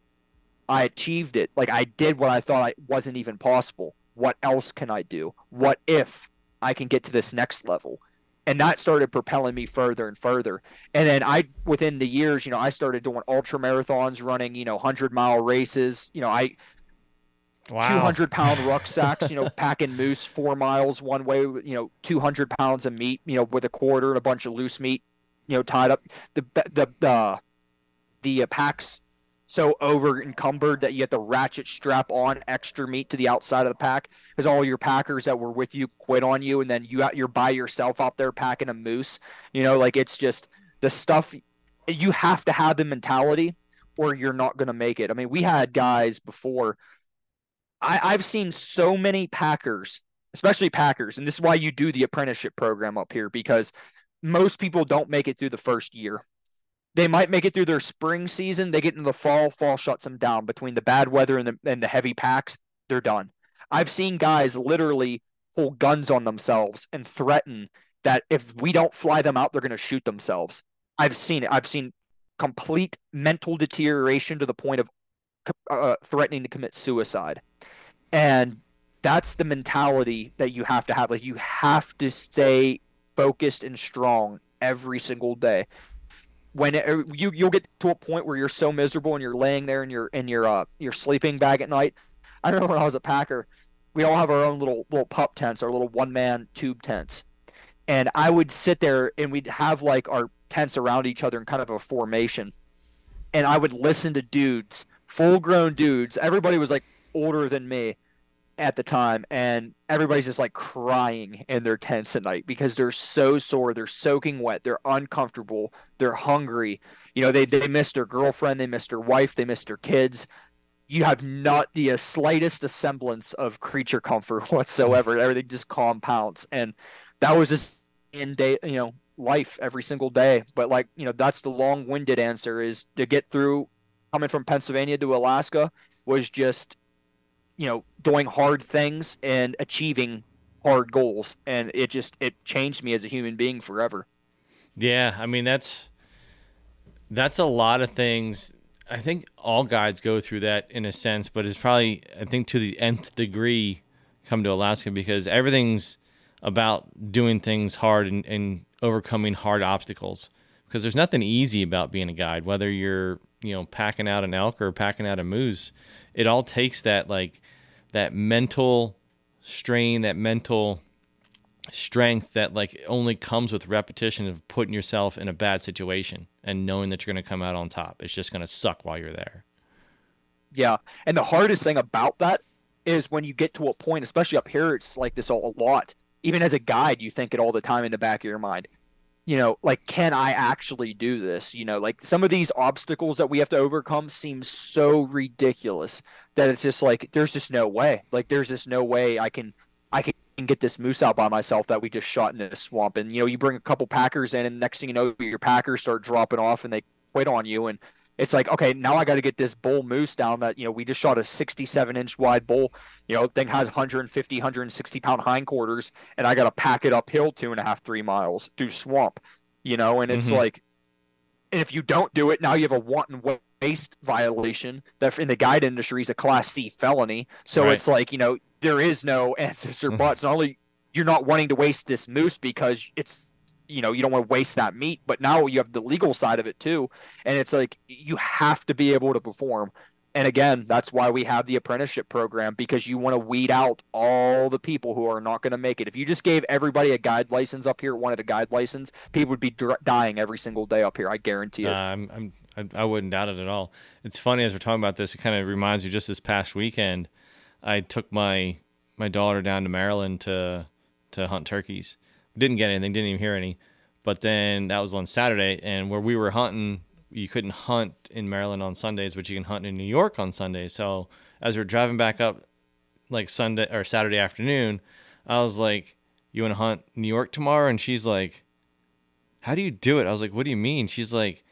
I achieved it. Like I did what I thought I wasn't even possible. What else can I do? What if I can get to this next level? and that started propelling me further and further. And then I, within the years, you know, I started doing ultra marathons, running, you know, hundred mile races. You know, I wow. 200 pound rucksacks, you know, packing moose four miles one way, you know, 200 pounds of meat, you know, with a quarter and a bunch of loose meat, you know, tied up. The the the the uh, packs so over encumbered that you have to ratchet strap on extra meat to the outside of the pack because all your packers that were with you quit on you and then you you're by yourself out there packing a moose. You know like it's just the stuff you have to have the mentality or you're not going to make it. I mean we had guys before. I, i've seen so many packers especially packers and this is why you do the apprenticeship program up here because most people don't make it through the first year they might make it through their spring season. They get into the fall, fall shuts them down. Between the bad weather and the and the heavy packs, they're done. I've seen guys literally pull guns on themselves and threaten that if we don't fly them out, they're going to shoot themselves. I've seen it. I've seen complete mental deterioration to the point of uh, threatening to commit suicide. And that's the mentality that you have to have. Like you have to stay focused and strong every single day when it, you you'll get to a point where you're so miserable and you're laying there in your in your uh your sleeping bag at night. I remember when I was a Packer, we all have our own little little pup tents, our little one man tube tents, and I would sit there and we'd have like our tents around each other in kind of a formation, and I would listen to dudes, full grown dudes. Everybody was like older than me, at the time and everybody's just like crying in their tents at night because they're so sore they're soaking wet they're uncomfortable they're hungry. You know they, they missed their girlfriend they missed their wife they missed their kids. You have not the uh, slightest semblance of creature comfort whatsoever. Everything just compounds and that was just in day you know life every single day. But like you know that's the long-winded answer is to get through coming from pennsylvania to alaska was just you know doing hard things and achieving hard goals. And it just it changed me as a human being forever. Yeah i mean that's that's a lot of things. I think all guides go through that in a sense but it's probably i think to the nth degree come to alaska because everything's about doing things hard and, and overcoming hard obstacles. Because there's nothing easy about being a guide whether you're you know packing out an elk or packing out a moose. It all takes that like that mental strain, that mental strength that like only comes with repetition of putting yourself in a bad situation and knowing that you're going to come out on top. It's just going to suck while you're there. Yeah. And the hardest thing about that is when you get to a point, especially up here, it's like this a lot. Even as a guide, you think it all the time in the back of your mind you know, like, can I actually do this? You know, like some of these obstacles that we have to overcome seem so ridiculous that it's just like, there's just no way. Like, there's just no way I can, I can get this moose out by myself that we just shot in this swamp. And, you know, you bring a couple Packers in, and next thing you know, your Packers start dropping off and they quit on you. And it's like, okay, now I got to get this bull moose down that, you know, we just shot a 67 inch wide bull, you know, thing has 150, 160 pound hindquarters, and I got to pack it uphill two and a half, three miles through swamp, you know, and it's mm-hmm. like, and if you don't do it, now you have a wanton waste violation that in the guide industry is a class C felony. So right. it's like, you know, there is no answers or mm-hmm. buts. Not only you're not wanting to waste this moose because it's you know you don't want to waste that meat but now you have the legal side of it too and it's like you have to be able to perform. And again that's why we have the apprenticeship program because you want to weed out all the people who are not going to make it. If you just gave everybody a guide license up here wanted a guide license people would be dying every single day up here i guarantee it uh, I'm, I'm I, I wouldn't doubt it at all. It's funny as we're talking about this it kind of reminds me just this past weekend i took my my daughter down to maryland to to hunt turkeys didn't get anything, didn't even hear any. But then that was on Saturday, and where we were hunting, you couldn't hunt in Maryland on Sundays, but you can hunt in New York on Sundays. So as we're driving back up, like Sunday or Saturday afternoon, I was like, "You want to hunt New York tomorrow?" And she's like, "How do you do it?" I was like, "What do you mean?" She's like,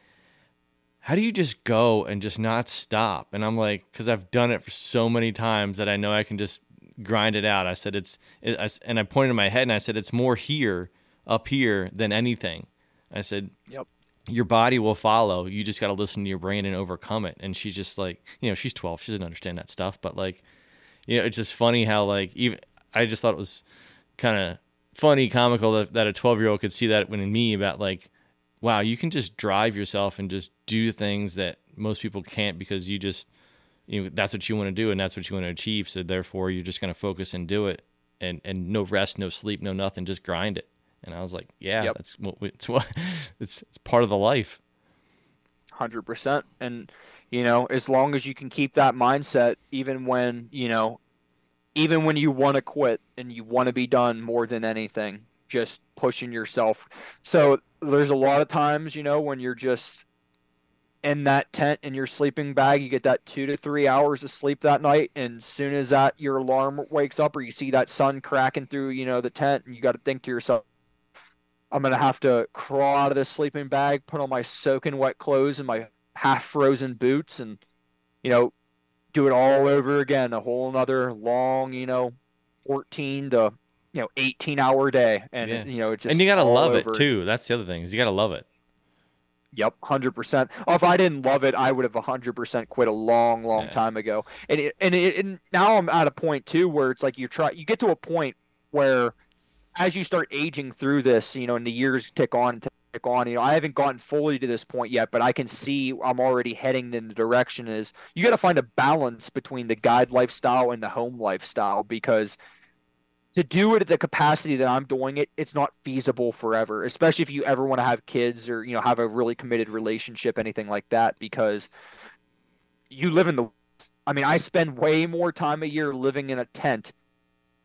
how do you just go and just not stop? And I'm like, because I've done it for so many times that I know I can just grind it out. I said, it's, it, I, and I pointed my head and I said, it's more here, up here, than anything. I said, yep. Your body will follow. You just got to listen to your brain and overcome it. And she's just like, you know, she's 12. She doesn't understand that stuff. But like, you know, it's just funny how like even I just thought it was kind of funny, comical that, that a 12 year old could see that when in me about like, wow, you can just drive yourself and just do things that most people can't because you just, you know, that's what you want to do and that's what you want to achieve. So therefore, you're just going to focus and do it, and and no rest, no sleep, no nothing, just grind it. And I was like, yeah, yep. that's what it's what it's it's part of the life. Hundred percent, and you know, as long as you can keep that mindset, even when you know, even when you want to quit and you want to be done more than anything, just pushing yourself. So there's a lot of times, you know, when you're just in that tent in your sleeping bag, you get that two to three hours of sleep that night, and as soon as that your alarm wakes up or you see that sun cracking through, you know, the tent, and you got to think to yourself, I'm gonna have to crawl out of this sleeping bag, put on my soaking wet clothes and my half frozen boots, and you know, do it all over again. A whole another long, you know, 14 to you know 18 hour day, and yeah. you know, just and you gotta love over. it too. That's the other thing is you gotta love it. Yep, hundred percent. Oh, if I didn't love it, I would have hundred percent quit a long, long yeah. time ago. And it, and, it, and now I'm at a point too where it's like you try, you get to a point where as you start aging through this, you know, and the years tick on, and tick on, you know, I haven't gotten fully to this point yet, but I can see I'm already heading in the direction is you got to find a balance between the guide lifestyle and the home lifestyle because to do it at the capacity that I'm doing it, it's not feasible forever, especially if you ever want to have kids or, you know, have a really committed relationship, anything like that, because you live in the, I mean, I spend way more time a year living in a tent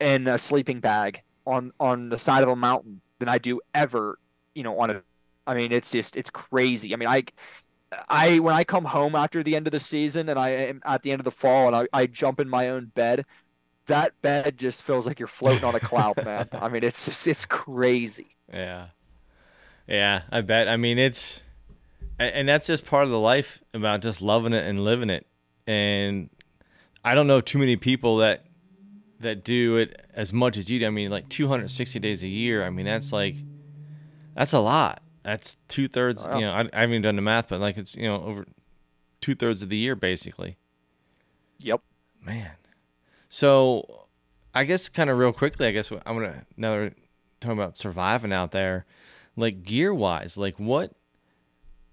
in a sleeping bag on on the side of a mountain than I do ever, you know, on a I mean, it's just it's crazy. I mean, I I when I come home after the end of the season and I am at the end of the fall and I, I jump in my own bed, that bed just feels like you're floating on a cloud, man. I mean, it's just it's crazy. Yeah. Yeah, I bet. I mean, it's and that's just part of the life about just loving it and living it. And I don't know too many people that that do it as much as you do. I mean, like 260 days a year. I mean, that's like that's a lot. That's two thirds. Wow. You know, I, I, haven't even done the math, but like it's you know over two thirds of the year basically. Yep. Man. So, I guess kind of real quickly, I guess I'm gonna now we're talking about surviving out there, like gear wise, like what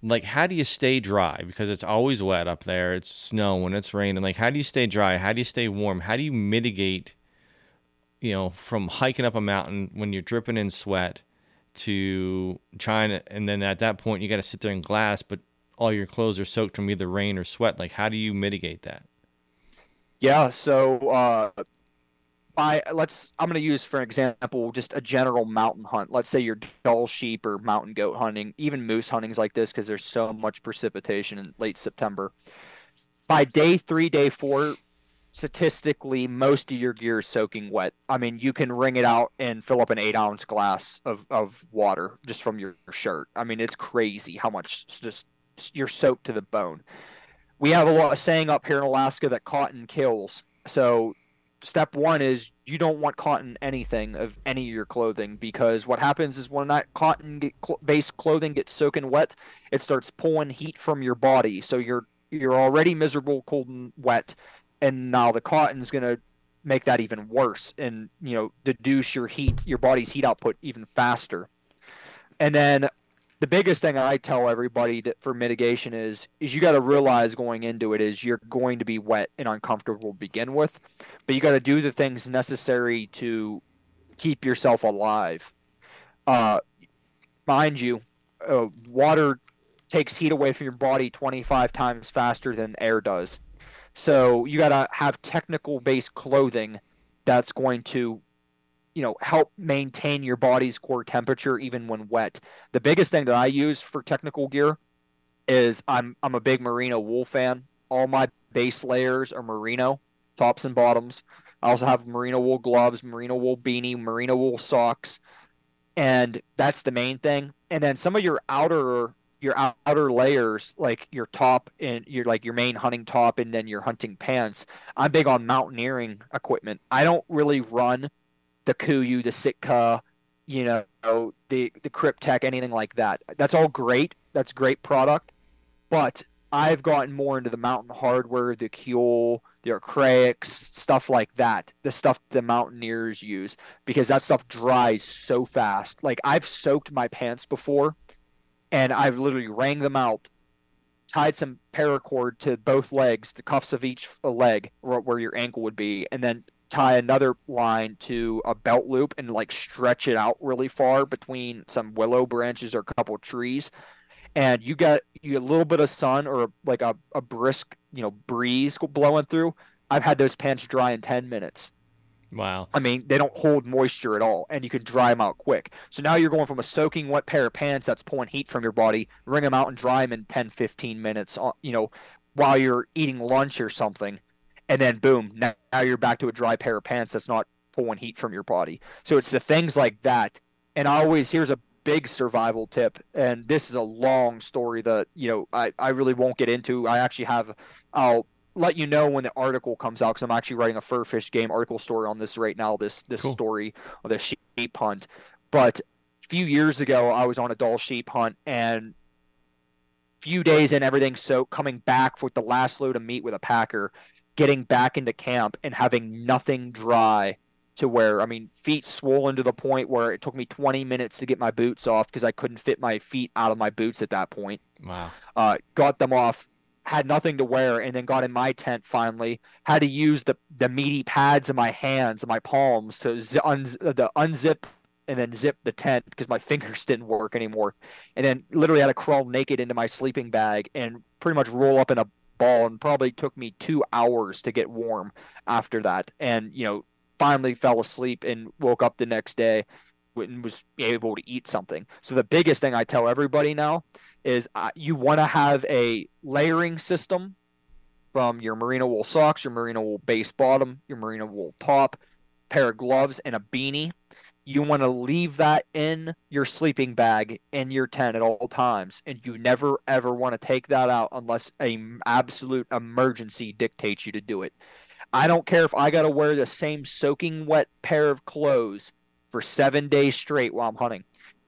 like how do you stay dry? Because it's always wet up there it's snow when it's raining like how do you stay dry? How do you stay warm? How do you mitigate you know from hiking up a mountain when you're dripping in sweat to trying to and then at that point you got to sit there in glass but all your clothes are soaked from either rain or sweat like how do you mitigate that yeah so uh by let's I'm going to use for example just a general mountain hunt. Let's say you're Dall sheep or mountain goat hunting, even moose hunting's like this because there's so much precipitation in late September. By day three, day four, statistically, most of your gear is soaking wet. I mean, you can wring it out and fill up an eight ounce glass of, of water just from your shirt. I mean, it's crazy how much just you're soaked to the bone. We have a lot of saying up here in Alaska that cotton kills. So step one is you don't want cotton anything of any of your clothing because what happens is when that cotton based clothing gets soaking wet, it starts pulling heat from your body. So you're you're already miserable, cold and wet, and now the cotton's gonna make that even worse and you know deduce your heat, your body's heat output even faster. And then the biggest thing I tell everybody for mitigation is is you got to realize going into it is you're going to be wet and uncomfortable to begin with, but you got to do the things necessary to keep yourself alive. Uh, mind you, uh, water takes heat away from your body 25 times faster than air does. So you got to have technical based clothing that's going to you know help maintain your body's core temperature even when wet. The biggest thing that I use for technical gear is I'm I'm a big merino wool fan. All my base layers are merino, tops and bottoms. I also have merino wool gloves, merino wool beanie, merino wool socks, and that's the main thing. And then some of your outer your outer layers, like your top and your like your main hunting top, and then your hunting pants. I'm big on mountaineering equipment. I don't really run the Kuiu, the Sitka, you know, the the Kryptek, anything like that. That's all great. That's great product, but I've gotten more into the Mountain Hardwear, the Kuehl, the Arc'teryx, stuff like that. The stuff the mountaineers use because that stuff dries so fast. Like I've soaked my pants before, and I've literally wrung them out, tied some paracord to both legs, the cuffs of each uh, leg where your ankle would be, and then tie another line to a belt loop and like stretch it out really far between some willow branches or a couple trees. And you get you a little bit of sun or like a, a brisk you know breeze blowing through. I've had those pants dry in 10 minutes. Wow. I mean they don't hold moisture at all and you can dry them out quick. So now you're going from a soaking wet pair of pants that's pulling heat from your body wring them out and dry them in 10 15 minutes uh, you know while you're eating lunch or something and then boom, now, now you're back to a dry pair of pants that's not pulling heat from your body. So it's the things like that. And I always here's a big survival tip, and this is a long story that you know I, I really won't get into. I actually have I'll let you know when the article comes out because I'm actually writing a Fur-Fish-Game article story on this right now. This this cool. story of the sheep hunt, but a few years ago I was on a Dall sheep hunt and few days in everything so coming back with the last load of meat with a packer getting back into camp and having nothing dry to where I mean feet swollen to the point where it took me 20 minutes to get my boots off because I couldn't fit my feet out of my boots at that point. Wow. Uh, got them off, had nothing to wear, and then got in my tent finally. Had to use the the meaty pads in my hands and my palms to un- the unzip and then zip the tent because my fingers didn't work anymore. And then literally had to crawl naked into my sleeping bag and pretty much roll up in a ball and probably took me two hours to get warm after that. And, you know, finally fell asleep and woke up the next day and was able to eat something. So the biggest thing I tell everybody now is uh, you want to have a layering system from your merino wool socks, your merino wool base bottom, your merino wool top, pair of gloves, and a beanie you want to leave that in your sleeping bag in your tent at all times and you never ever want to take that out unless a absolute emergency dictates you to do it. I don't care if i got to wear the same soaking wet pair of clothes for seven days straight while i'm hunting.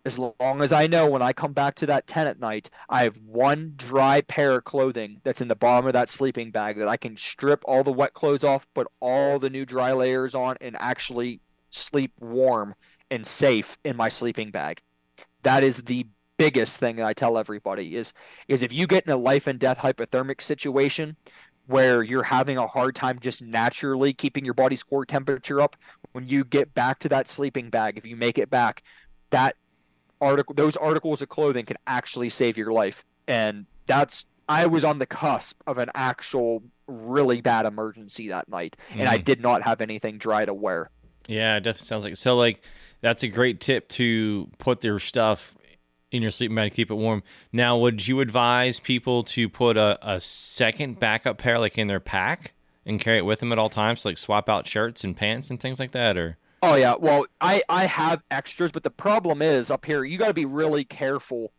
As long as i know when i come back to that tent at night i have one dry pair of clothing that's in the bottom of that sleeping bag that i can strip all the wet clothes off put all the new dry layers on and actually sleep warm and safe in my sleeping bag. That is the biggest thing that I tell everybody is is if you get in a life and death hypothermic situation where you're having a hard time just naturally keeping your body's core temperature up when you get back to that sleeping bag if you make it back that article those articles of clothing can actually save your life and that's I was on the cusp of an actual really bad emergency that night and mm. I did not have anything dry to wear yeah, it definitely sounds like so. Like that's a great tip to put their stuff in your sleeping bag to keep it warm. Now, would you advise people to put a, a second backup pair like in their pack and carry it with them at all times, like swap out shirts and pants and things like that, or? Oh yeah, well I I have extras, but the problem is up here you got to be really careful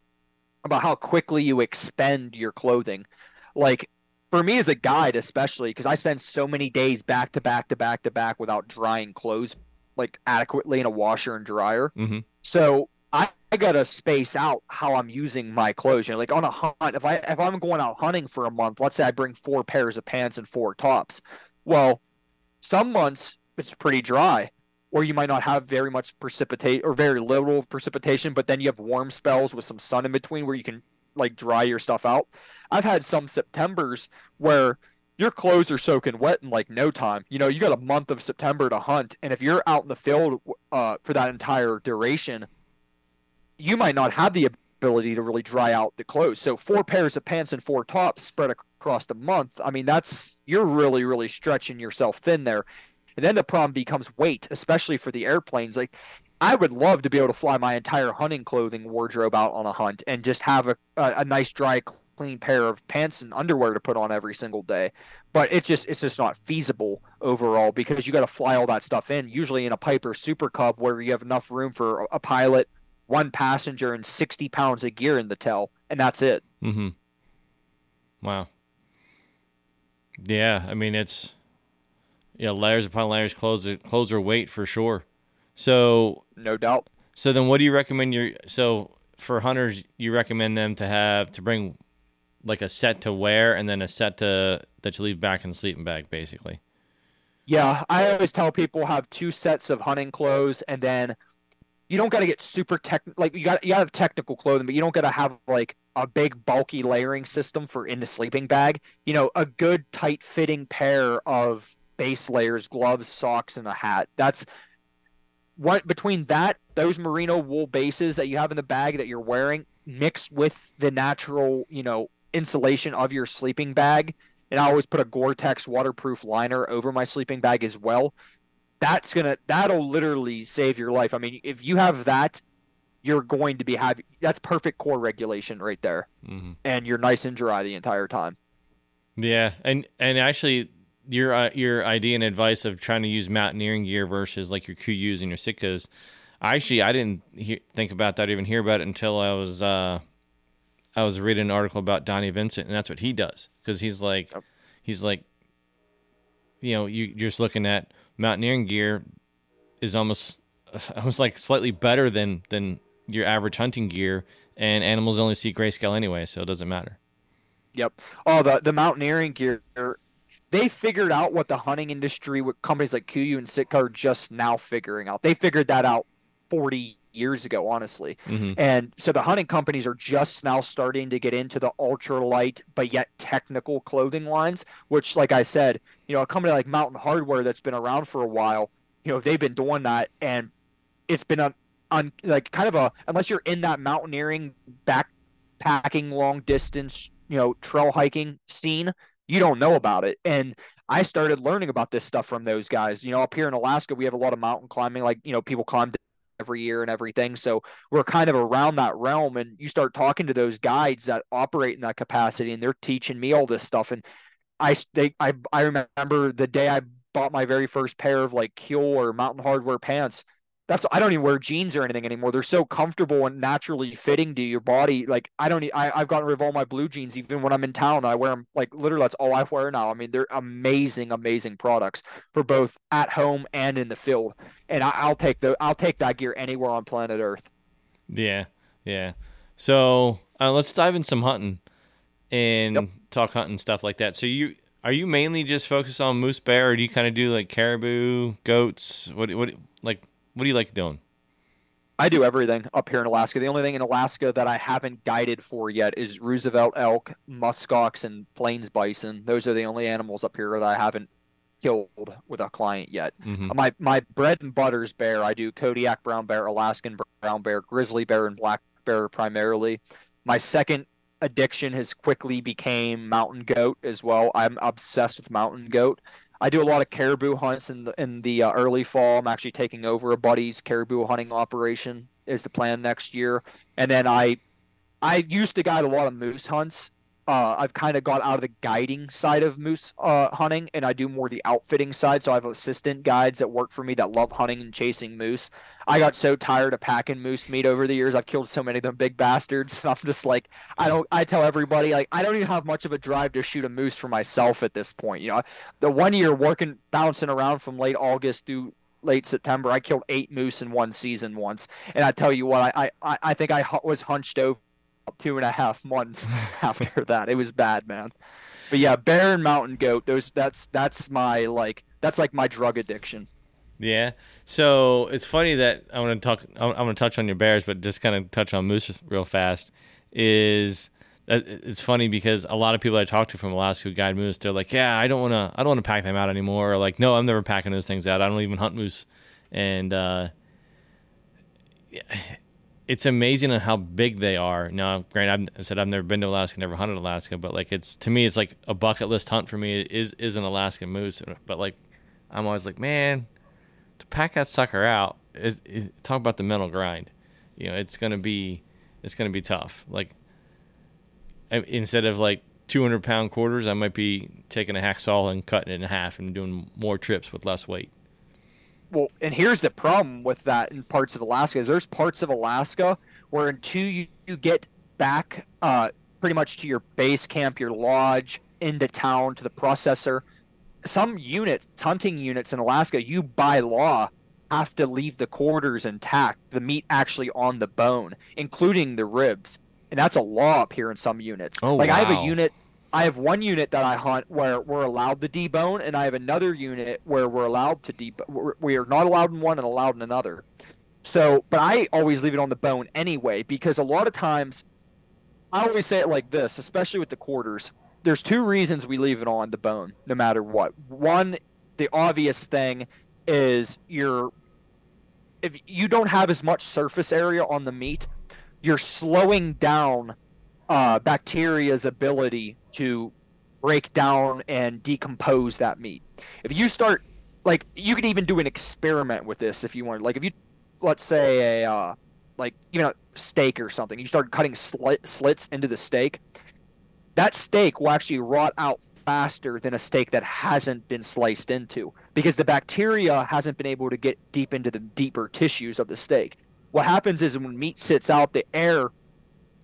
about how quickly you expend your clothing. Like for me as a guide, especially because I spend so many days back to back to back to back without drying clothes like adequately in a washer and dryer. Mm-hmm. So I, I, gotta space out how I'm using my clothes. You know, like on a hunt, if I if I'm going out hunting for a month, let's say I bring four pairs of pants and four tops. Well, some months it's pretty dry, or you might not have very much precipitate or very little precipitation, but then you have warm spells with some sun in between where you can like dry your stuff out. I've had some Septembers where your clothes are soaking wet in like no time. You know, you got a month of September to hunt, and if you're out in the field uh, for that entire duration, you might not have the ability to really dry out the clothes. So four pairs of pants and four tops spread across the month. I mean, that's you're really really stretching yourself thin there. And then the problem becomes weight, especially for the airplanes. Like I would love to be able to fly my entire hunting clothing wardrobe out on a hunt and just have a, a, a nice dry clean pair of pants and underwear to put on every single day but it's just it's just not feasible overall because you got to fly all that stuff in usually in a piper super cub where you have enough room for a pilot one passenger and 60 pounds of gear in the tail and that's it. Mm-hmm. Wow. Yeah, I mean it's yeah layers upon layers, close their weight for sure. So no doubt. So then, what do you recommend your so for hunters? You recommend them to have to bring like a set to wear and then a set to that you leave back in the sleeping bag, basically. Yeah, I always tell people have two sets of hunting clothes, and then you don't got to get super tech. Like you got you got to have technical clothing, but you don't got to have like a big bulky layering system for in the sleeping bag. You know, a good tight fitting pair of base layers, gloves, socks, and a hat. That's what between that those merino wool bases that you have in the bag that you're wearing mixed with the natural, you know, insulation of your sleeping bag. And I always put a Gore-Tex waterproof liner over my sleeping bag as well. That's gonna that'll literally save your life. I mean, if you have that you're going to be having that's perfect core regulation right there, mm-hmm. and you're nice and dry the entire time. Yeah, and and actually, your uh, your idea and advice of trying to use mountaineering gear versus like your KUIUs and your Sitkas, I actually I didn't hear, think about that, even hear about it until I was uh, I was reading an article about Donnie Vincent, and that's what he does because he's like he's like you know you, you're just looking at mountaineering gear is almost almost like slightly better than than your average hunting gear, and animals only see grayscale anyway, so it doesn't matter. Yep. Oh, the the mountaineering gear. They figured out what the hunting industry, with companies like KUIU and Sitka are just now figuring out. They figured that out 40 years ago, honestly. Mm-hmm. And so the hunting companies are just now starting to get into the ultralight but yet technical clothing lines, which, like I said, you know, a company like Mountain Hardwear that's been around for a while, you know, they've been doing that and it's been a, on like kind of a unless you're in that mountaineering backpacking long distance you know trail hiking scene you don't know about it and i started learning about this stuff from those guys you know up here in alaska we have a lot of mountain climbing like you know people climb every year and everything. So we're kind of around that realm and you start talking to those guides that operate in that capacity and they're teaching me all this stuff. And i they, i i remember the day i bought my very first pair of like Keel or Mountain Hardwear pants that's I don't even wear jeans or anything anymore. They're so comfortable and naturally fitting to your body. Like I don't, I, I've gotten rid of all my blue jeans even when I'm in town. I wear them like literally that's all I wear now. I mean, they're amazing, amazing products for both at home and in the field. And I, will take the, I'll take that gear anywhere on planet Earth. Yeah, yeah. So uh, let's dive in some hunting and yep. talk hunting stuff like that. So you are you mainly just focused on moose bear, or do you kind of do like caribou, goats? What what like what do you like doing? I do everything up here in Alaska. The only thing in Alaska that I haven't guided for yet is Roosevelt elk, muskox, and plains bison. Those are the only animals up here that I haven't killed with a client yet. Mm-hmm. My my bread and butters bear. I do Kodiak brown bear, Alaskan brown bear, grizzly bear, and black bear primarily. My second addiction has quickly became mountain goat as well. I'm obsessed with mountain goat. I do a lot of caribou hunts in the in the uh, early fall. I'm actually taking over a buddy's caribou hunting operation is the plan next year, and then I I used to guide a lot of moose hunts uh, I've kind of got out of the guiding side of moose uh, hunting, and I do more the outfitting side. So I have assistant guides that work for me that love hunting and chasing moose. I got so tired of packing moose meat over the years. I've killed so many of them big bastards. I'm just like, I don't. I tell everybody like I don't even have much of a drive to shoot a moose for myself at this point. You know, the one year working bouncing around from late August through late September. I killed eight moose in one season once, and I tell you what, I I, I think I was hunched over two and a half months after that. It was bad, man. But yeah, bear and mountain goat. Those that's that's my like that's like my drug addiction. Yeah. So it's funny that I want to talk. I want to touch on your bears, but just kind of touch on moose real fast. Is it's funny because a lot of people I talk to from Alaska who guide moose, they're like, "Yeah, I don't want to. I don't want to pack them out anymore." Or like, "No, I'm never packing those things out. I don't even hunt moose." And uh, yeah, it's amazing on how big they are. Now, granted, I've, I said I've never been to Alaska, never hunted Alaska, but like it's to me, it's like a bucket list hunt for me. Is is an Alaskan moose, but like I'm always like, man, to pack that sucker out, is, is, talk about the mental grind. You know, it's gonna be it's gonna be tough. Like instead of like 200 pound quarters, I might be taking a hacksaw and cutting it in half and doing more trips with less weight well, and here's the problem with that in parts of Alaska. Is there's parts of Alaska where until you, you get back uh, pretty much to your base camp, your lodge, into town to the processor. Some units, hunting units in Alaska, you by law have to leave the quarters intact, the meat actually on the bone, including the ribs. And that's a law up here in some units. Oh, like I have a unit I have one unit that I hunt where we're allowed to debone, and I have another unit where we're allowed to debone. We are not allowed in one and allowed in another. So, but I always leave it on the bone anyway because a lot of times, I always say it like this, especially with the quarters. There's two reasons we leave it on the bone, no matter what. One, the obvious thing is you're if you don't have as much surface area on the meat, you're slowing down uh, bacteria's ability to break down and decompose that meat. If you start, like, you could even do an experiment with this if you want. Like, if you, let's say a, uh, like, you know, steak or something, you start cutting slit, slits into the steak, that steak will actually rot out faster than a steak that hasn't been sliced into because the bacteria hasn't been able to get deep into the deeper tissues of the steak. What happens is when meat sits out, the air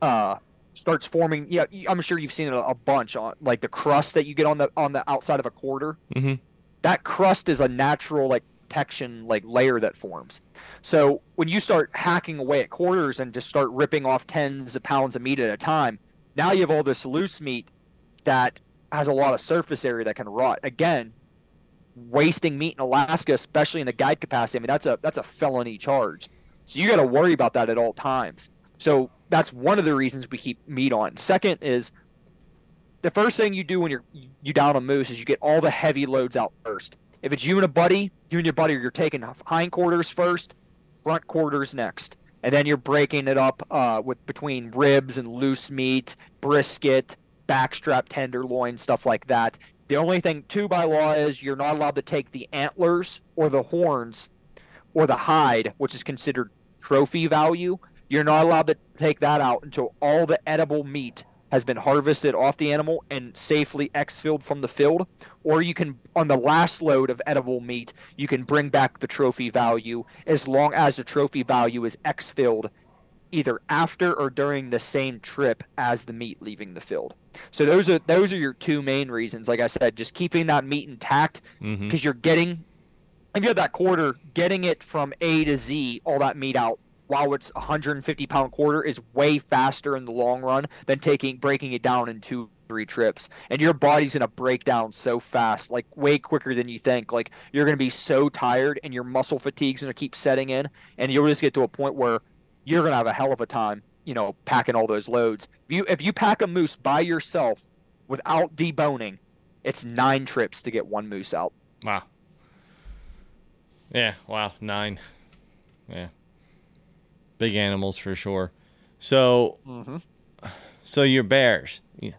uh, starts forming. Yeah, I'm sure you've seen it a, bunch on like the crust that you get on the on the outside of a quarter. Mm-hmm. That crust is a natural like protection like layer that forms. So when you start hacking away at quarters and just start ripping off tens of pounds of meat at a time, now you have all this loose meat that has a lot of surface area that can rot. Again, wasting meat in Alaska, especially in the guide capacity, I mean that's a that's a felony charge. So you got to worry about that at all times. So that's one of the reasons we keep meat on. Second is the first thing you do when you're you down a moose is you get all the heavy loads out first. If it's you and a buddy, you and your buddy, you're taking hindquarters first, front quarters next, and then you're breaking it up uh, with between ribs and loose meat, brisket, backstrap tenderloin, stuff like that. The only thing, too, by law is you're not allowed to take the antlers or the horns or the hide, which is considered trophy value. You're not allowed to take that out until all the edible meat has been harvested off the animal and safely exfilled from the field. Or you can, on the last load of edible meat, you can bring back the trophy value as long as the trophy value is exfilled either after or during the same trip as the meat leaving the field. So those are those are your two main reasons. Like I said, just keeping that meat intact because Mm-hmm. you're getting if you have that quarter, getting it from A to Z, all that meat out while it's 150 pound quarter is way faster in the long run than taking breaking it down in two three trips and your body's going to break down so fast like way quicker than you think like you're going to be so tired and your muscle fatigue's going to keep setting in and you'll just get to a point where you're going to have a hell of a time you know packing all those loads if you if you pack a moose by yourself without deboning it's nine trips to get one moose out Wow. Yeah. Wow. Nine. Yeah. Big animals for sure. So, so your bears. Yeah.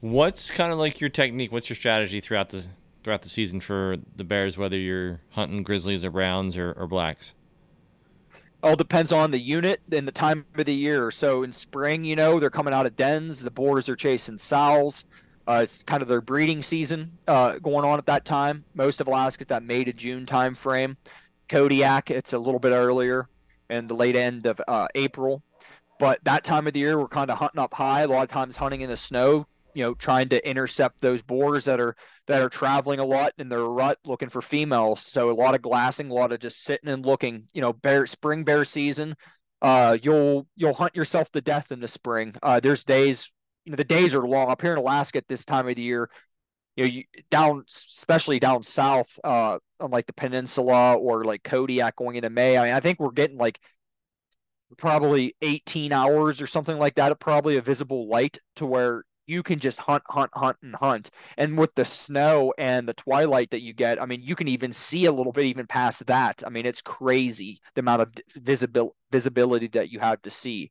What's kind of like your technique? What's your strategy throughout the throughout the season for the bears? Whether you're hunting grizzlies or browns or, or blacks. all depends on the unit and the time of the year. So in spring, you know, they're coming out of dens. The boars are chasing sows. Uh, it's kind of their breeding season uh, going on at that time. Most of Alaska's that May to June time frame. Kodiak, it's a little bit earlier, and the late end of uh, April. But that time of the year, we're kind of hunting up high. A lot of times hunting in the snow. You know, trying to intercept those boars that are that are traveling a lot in their rut, looking for females. So a lot of glassing, a lot of just sitting and looking. You know, bear spring bear season. Uh, you'll you'll hunt yourself to death in the spring. Uh, there's days, you know, the days are long up here in Alaska at this time of the year. You know, you, down especially down south, uh, on like the peninsula or like Kodiak going into May. I mean, I think we're getting like probably 18 hours or something like that, probably a visible light to where you can just hunt, hunt, hunt, and hunt. And with the snow and the twilight that you get, I mean, you can even see a little bit even past that. I mean, it's crazy the amount of visibil- visibility that you have to see.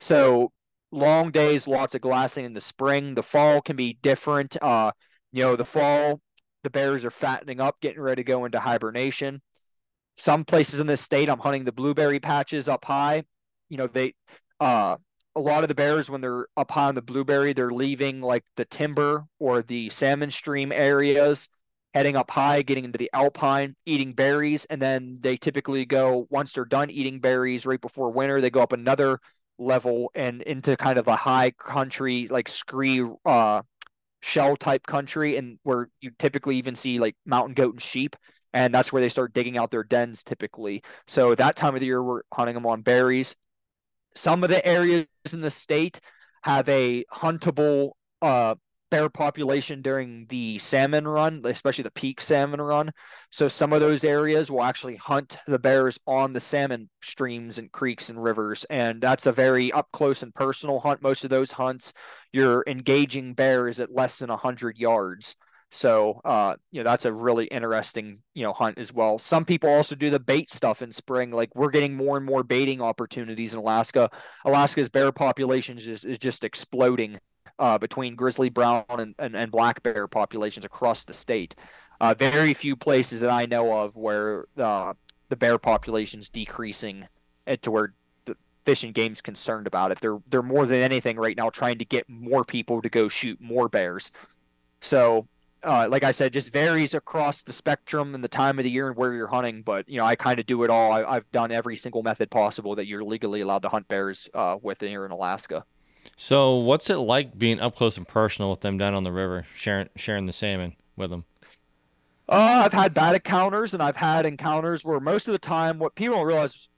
So long days, lots of glassing in the spring. The fall can be different. Uh, you know, the fall, the bears are fattening up, getting ready to go into hibernation. Some places in this state, I'm hunting the blueberry patches up high. You know, they, uh, a lot of the bears when they're up on the blueberry, they're leaving like the timber or the salmon stream areas, heading up high, getting into the alpine, eating berries, and then they typically go once they're done eating berries right before winter, they go up another level and into kind of a high country like scree uh shell type country and where you typically even see like mountain goat and sheep and that's where they start digging out their dens typically. So that time of the year we're hunting them on berries. Some of the areas in the state have a huntable uh bear population during the salmon run, especially the peak salmon run. So some of those areas will actually hunt the bears on the salmon streams and creeks and rivers. And that's a very up close and personal hunt. Most of those hunts, you're engaging bears at less than 100 yards. So, uh, you know, that's a really interesting, you know, hunt as well. Some people also do the bait stuff in spring. Like we're getting more and more baiting opportunities in Alaska. Alaska's bear population is, is just exploding uh, between grizzly brown and, and, and, black bear populations across the state. Uh, very few places that I know of where uh, the bear population is decreasing to where the fish and game's concerned about it. They're they're more than anything right now trying to get more people to go shoot more bears. So, uh, like I said, just varies across the spectrum and the time of the year and where you're hunting. But you know, I kind of do it all. I, have done every single method possible that you're legally allowed to hunt bears uh, with here in Alaska. So, what's it like being up close and personal with them down on the river, sharing sharing the salmon with them? Uh, I've had bad encounters, and I've had encounters where most of the time, what people don't realize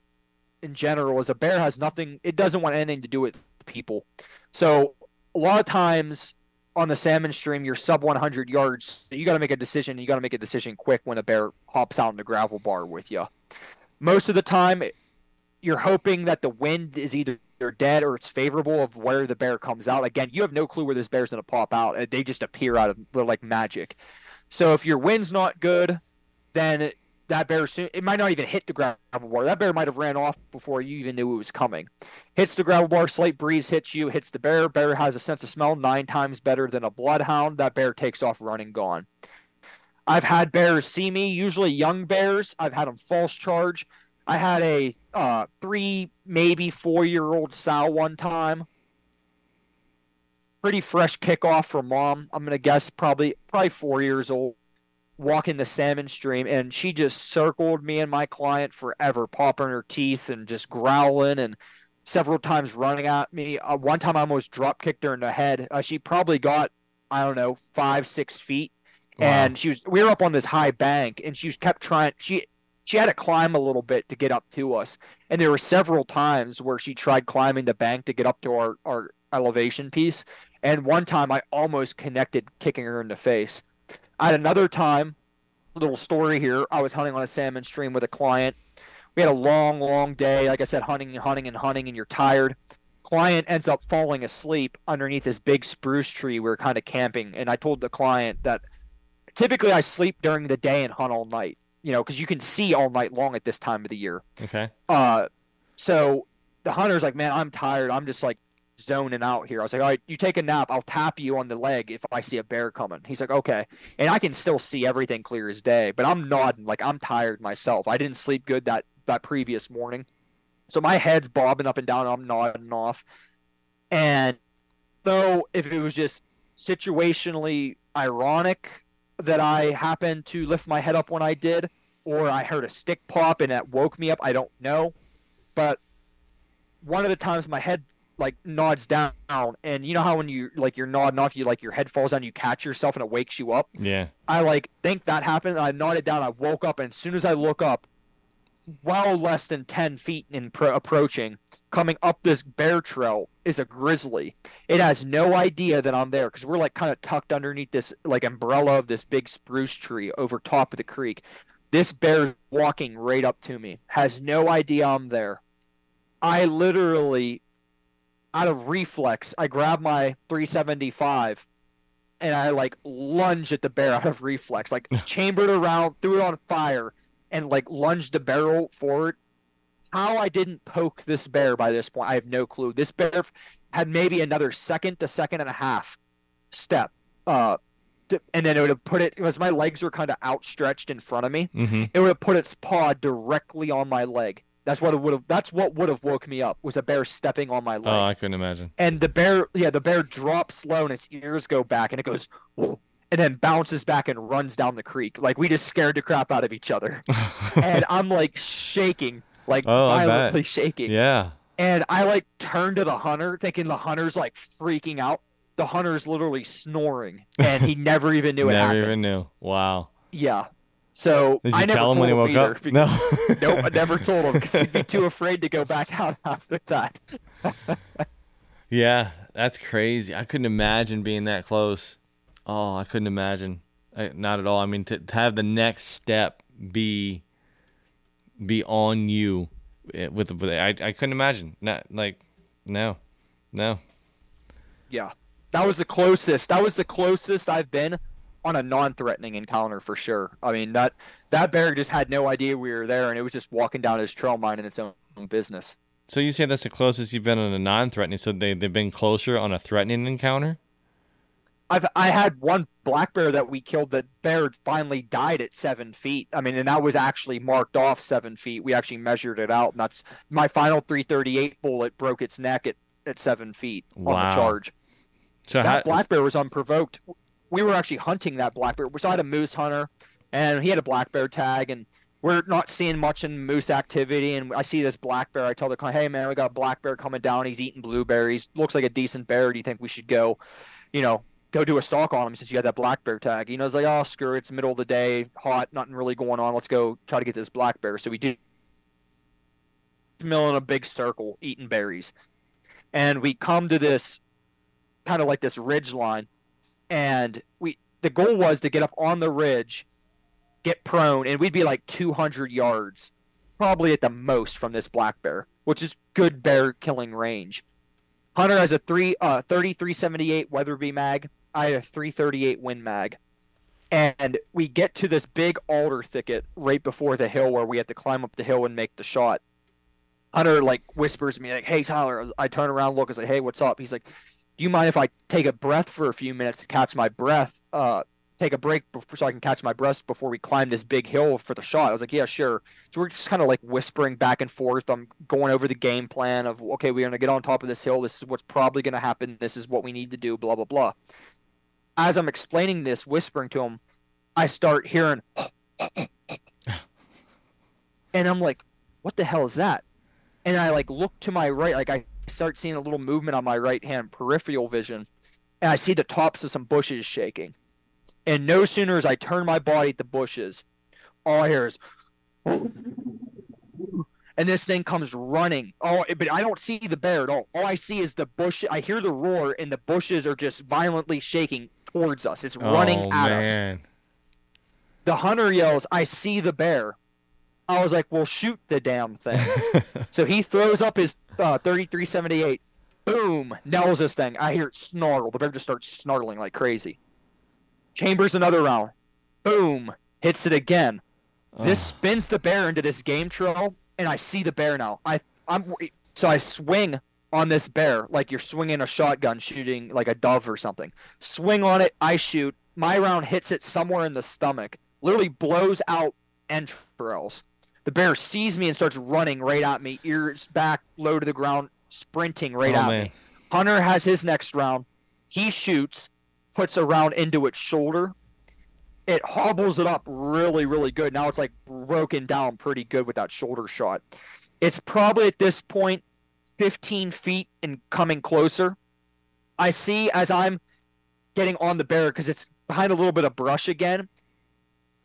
in general is a bear has nothing. It doesn't want anything to do with people. So a lot of times on the salmon stream, you're sub 100 yards. You got to make a decision. You got to make a decision quick when a bear hops out in the gravel bar with you. Most of the time, you're hoping that the wind is either they're dead or it's favorable of where the bear comes out. Again, you have no clue where this bear's going to pop out. Uh, they just appear out of like magic. So if your wind's not good, then that bear soon it might not even hit the gravel bar. That bear might have ran off before you even knew it was coming. Hits the gravel bar, slight breeze hits you, hits the bear. Bear has a sense of smell nine times better than a bloodhound. That bear takes off running, gone. I've had bears see me, usually young bears. I've had them false charge. I had a uh, three, maybe four year old sow one time. Pretty fresh kickoff from mom. I'm gonna guess probably probably four years old. Walking the salmon stream, and she just circled me and my client forever, popping her teeth and just growling and several times running at me. Uh, one time I almost drop kicked her in the head. Uh, she probably got I don't know five six feet, wow. and she was we were up on this high bank, and she was kept trying. She she had to climb a little bit to get up to us. And there were several times where she tried climbing the bank to get up to our, our elevation piece. And one time I almost connected kicking her in the face. At another time, little story here. I was hunting on a salmon stream with a client. We had a long, long day. Like I said, hunting and hunting and hunting, and you're tired. Client ends up falling asleep underneath this big spruce tree. We were kind of camping, and I told the client that typically I sleep during the day and hunt all night you know, because you can see all night long at this time of the year. Okay. Uh, so the hunter's like, man, I'm tired. I'm just like zoning out here. I was like, all right, you take a nap. I'll tap you on the leg if I see a bear coming. He's like, okay. And I can still see everything clear as day, but I'm nodding like I'm tired myself. I didn't sleep good that that previous morning, so my head's bobbing up and down. I'm nodding off, and though if it was just situationally ironic that I happened to lift my head up when I did, or I heard a stick pop and that woke me up. I don't know. But one of the times my head like nods down and you know how when you like you're nodding off you like your head falls down you catch yourself and it wakes you up yeah i like think that happened i nodded down i woke up and as soon as i look up well less than 10 feet in pro- approaching coming up this bear trail is a grizzly it has no idea that i'm there because we're like kind of tucked underneath this like umbrella of this big spruce tree over top of the creek this bear walking right up to me, has no idea I'm there. I literally, out of reflex, I grab my 375 and I like lunge at the bear out of reflex, like chambered around, threw it on fire, and like lunged the barrel forward. How I didn't poke this bear by this point, I have no clue. This bear had maybe another second to second and a half step uh, and then it would have put it because my legs were kind of outstretched in front of me. Mm-hmm. It would have put its paw directly on my leg. That's what it would have. That's what would have woke me up was a bear stepping on my leg. Oh, I couldn't imagine. And the bear, yeah, the bear drops low and its ears go back and it goes, and then bounces back and runs down the creek. Like we just scared the crap out of each other, and I'm like shaking, like oh, violently shaking. Yeah. And I like turned to the hunter, thinking the hunter's like freaking out. The hunter's literally snoring, and he never even knew it Never happened. even knew. Wow. Yeah. So Did you I never tell him told when he woke up? because- No. nope, I never told him because he'd be too afraid to go back out after that. Yeah, that's crazy. I couldn't imagine being that close. Oh, I couldn't imagine. I, not at all. I mean, to, to have the next step be be on you eh, with, with I, I couldn't imagine. Not like no, no. Yeah. That was the closest. That was the closest I've been on a non-threatening encounter for sure. I mean that that bear just had no idea we were there, and it was just walking down his trail, minding its own business. So you say that's the closest you've been on a non-threatening. So they they've been closer on a threatening encounter. I've I had one black bear that we killed. The bear finally died at seven feet. I mean, and that was actually marked off seven feet. We actually measured it out, and that's my final 338 bullet broke its neck at, at seven feet on Wow. the charge. So how, that black bear was unprovoked. We were actually hunting that black bear. So I had a moose hunter, and he had a black bear tag, and we're not seeing much in moose activity. And I see this black bear. I tell the client, "Hey man, we got a black bear coming down. He's eating blueberries. Looks like a decent bear. Do you think we should go, you know, go do a stalk on him since you got that black bear tag?" You know, it's like, "Oh, screw it. It's middle of the day, hot, nothing really going on. Let's go try to get this black bear." So we do mill in a big circle, eating berries, and we come to this kind of like this ridge line. And we the goal was to get up on the ridge get prone and we'd be like 200 yards probably at the most from this black bear which is good bear killing range. Hunter has a 3 uh 3378 weatherby mag. I had a 338 win mag. And we get to this big alder thicket right before the hill where we have to climb up the hill and make the shot. Hunter like whispers to me like hey tyler i turn around look and say hey what's up? He's like do you mind if I take a breath for a few minutes to catch my breath? Uh, take a break before, so I can catch my breath before we climb this big hill for the shot. I was like, yeah, sure. So we're just kind of like whispering back and forth. I'm going over the game plan of, okay, we're going to get on top of this hill. This is what's probably going to happen. This is what we need to do, blah, blah, blah. As I'm explaining this, whispering to him, I start hearing, and I'm like, what the hell is that? And I like look to my right, like I start seeing a little movement on my right hand peripheral vision, and I see the tops of some bushes shaking. And no sooner as I turn my body at the bushes, all I hear is, and this thing comes running. Oh, but I don't see the bear at all. All I see is the bush. I hear the roar, and the bushes are just violently shaking towards us. It's running oh, at us. The hunter yells, "I see the bear." I was like, "Well, shoot the damn thing." So he throws up his uh, 3378. Boom! Nails this thing. I hear it snarl. The bear just starts snarling like crazy. Chambers another round. Boom! Hits it again. This spins the bear into this game trail, and I see the bear now. I I'm so I swing on this bear like you're swinging a shotgun, shooting like a dove or something. Swing on it. I shoot. My round hits it somewhere in the stomach. Literally blows out entrails. The bear sees me and starts running right at me, ears back, low to the ground, sprinting right Oh, at man. me. Hunter has his next round. He shoots, puts a round into its shoulder. It hobbles it up really, really good. Now it's like broken down pretty good with that shoulder shot. It's probably at this point 15 feet and coming closer. I see as I'm getting on the bear because it's behind a little bit of brush again,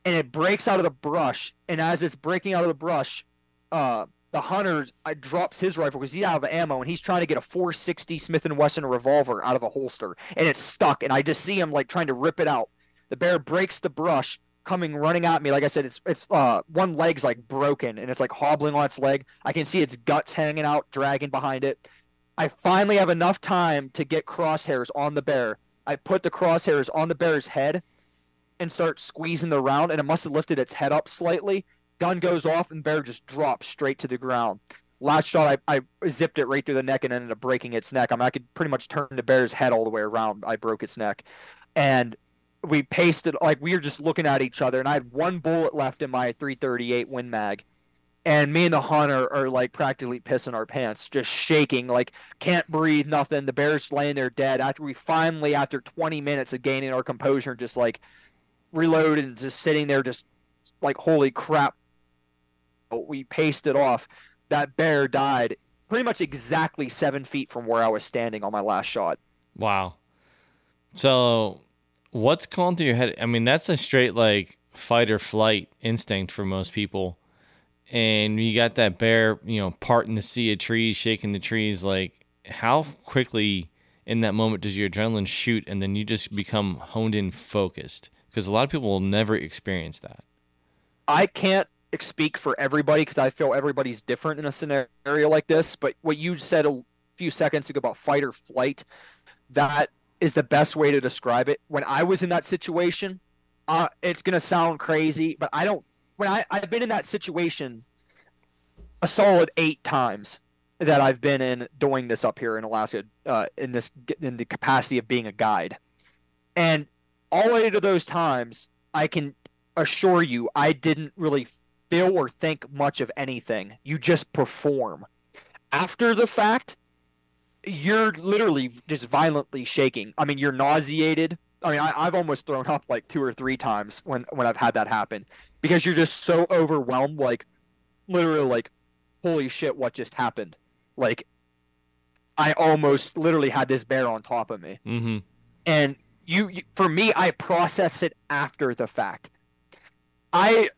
and it breaks out of the brush. And as it's breaking out of the brush, uh, the hunter uh, drops his rifle because he's out of ammo and he's trying to get a 460 Smith and Wesson revolver out of a holster, and it's stuck. And I just see him like trying to rip it out. The bear breaks the brush, coming running at me. Like I said, it's it's uh one leg's like broken and it's like hobbling on its leg. I can see its guts hanging out, dragging behind it. I finally have enough time to get crosshairs on the bear. I put the crosshairs on the bear's head and start squeezing the round, and it must have lifted its head up slightly. Gun goes off, and bear just drops straight to the ground. Last shot, I, I zipped it right through the neck and ended up breaking its neck. I mean, I could pretty much turn the bear's head all the way around. I broke its neck, and we pasted like we were just looking at each other, and I had one bullet left in my 338 Win Mag, and me and the hunter are like practically pissing our pants, just shaking, like can't breathe, nothing. The bear's laying there dead. After we finally, after 20 minutes of gaining our composure, just like reloaded and just sitting there, just like holy crap. We paced it off. That bear died pretty much exactly seven feet from where I was standing on my last shot. Wow. So, what's going through your head? I mean, that's a straight like fight or flight instinct for most people. And you got that bear, you know, parting the sea of trees, shaking the trees. Like, how quickly in that moment does your adrenaline shoot and then you just become honed in focused? Because a lot of people will never experience that. I can't speak for everybody because I feel everybody's different in a scenario like this. But what you said a few seconds ago about fight or flight, that is the best way to describe it. When I was in that situation, uh, it's gonna sound crazy, but I don't. When I I've been in that situation a solid eight times that I've been in doing this up here in Alaska, uh, in this in the capacity of being a guide, and all eight of those times, I can assure you, I didn't really feel or think much of anything. You just perform. After the fact, you're literally just violently shaking. I mean, you're nauseated. I mean, I, have almost thrown up like two or three times when when I've had that happen because you're just so overwhelmed. Like, literally, like, holy shit, what just happened? Like, I almost literally had this bear on top of me. Mm-hmm. And you, you, for me, I process it after the fact. I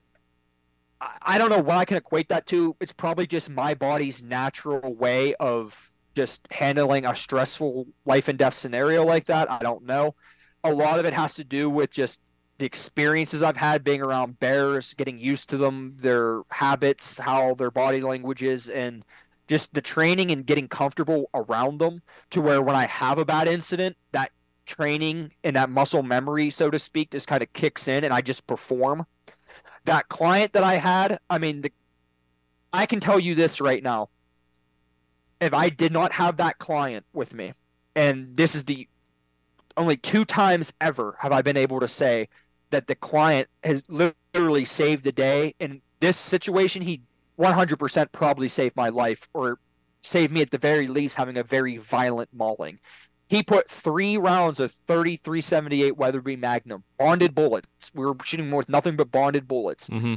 I don't know what I can equate that to. It's probably just my body's natural way of just handling a stressful life and death scenario like that. I don't know. A lot of it has to do with just the experiences I've had being around bears, getting used to them, their habits, how their body language is, and just the training and getting comfortable around them to where when I have a bad incident, that training and that muscle memory, so to speak, just kind of kicks in and I just perform. That client that I had, I mean, the, I can tell you this right now if I did not have that client with me, and this is the only two times ever have I been able to say that the client has literally saved the day. In this situation, he 100% probably saved my life or saved me at the very least having a very violent mauling. He put three rounds of 3378 Weatherby Magnum, bonded bullets. We were shooting with nothing but bonded bullets. Mm-hmm.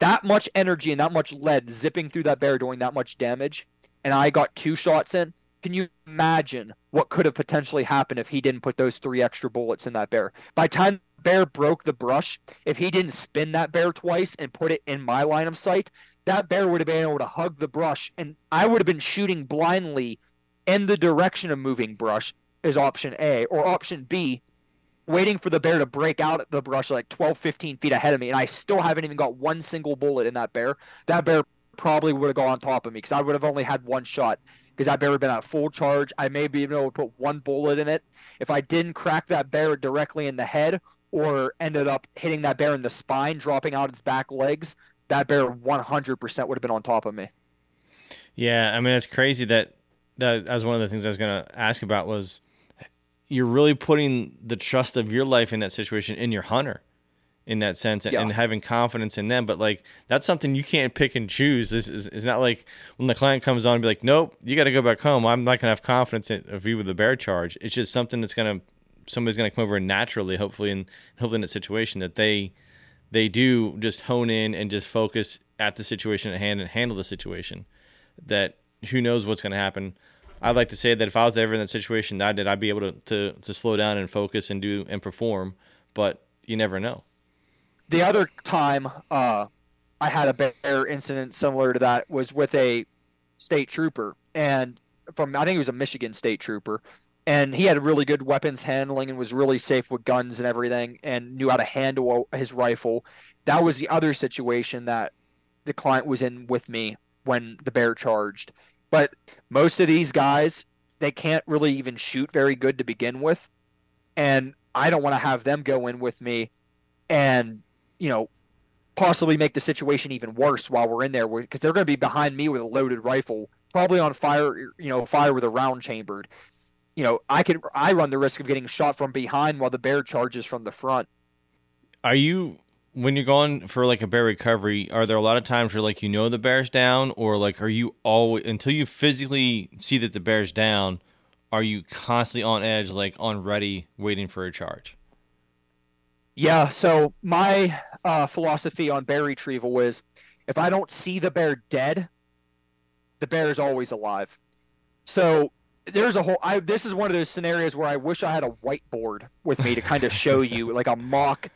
That much energy and that much lead zipping through that bear doing that much damage and I got two shots in, can you imagine what could have potentially happened if he didn't put those three extra bullets in that bear? By time bear broke the brush, if he didn't spin that bear twice and put it in my line of sight, that bear would have been able to hug the brush, and I would have been shooting blindly in the direction of moving brush is option A, or option B, waiting for the bear to break out of the brush like 12, 15 feet ahead of me, and I still haven't even got one single bullet in that bear. That bear probably would have gone on top of me because I would have only had one shot because that bear would have been at full charge. I may be able to put one bullet in it. If I didn't crack that bear directly in the head or ended up hitting that bear in the spine, dropping out its back legs, that bear 100% would have been on top of me. Yeah, I mean it's crazy that that, was one of the things I was going to ask about was you're really putting the trust of your life in that situation in your hunter in that sense and, yeah. and, having confidence in them. But like that's something you can't pick and choose. It's, it's, it's, not like when the client comes on and be like, nope, you got to go back home. I'm not gonna have confidence in, of you with the bear charge. It's just something that's gonna somebody's gonna come over naturally, hopefully, and hopefully in that situation that they they do just hone in and just focus at the situation at hand and handle the situation. That who knows what's gonna happen. I'd like to say that if I was ever in that situation that I did, I'd be able to, to, to slow down and focus and do and perform. But you never know the other time uh, I had a bear incident similar to that was with a state trooper, and from I think he was a Michigan state trooper, and he had really good weapons handling and was really safe with guns and everything, and knew how to handle his rifle. That was the other situation that the client was in with me when the bear charged. But most of these guys, they can't really even shoot very good to begin with, and I don't want to have them go in with me and you know, possibly make the situation even worse while we're in there because they're going to be behind me with a loaded rifle, probably on fire, you know, fire with a round chambered. You know, I could I run the risk of getting shot from behind while the bear charges from the front. Are you when you're going for like a bear recovery, are there a lot of times where like you know the bear's down or like are you always until you physically see that the bear's down, are you constantly on edge like on ready waiting for a charge? Yeah, so my uh, philosophy on bear retrieval is if I don't see the bear dead, the bear is always alive. So there's a whole. I this is one of those scenarios where I wish I had a whiteboard with me to kind of show you like a mock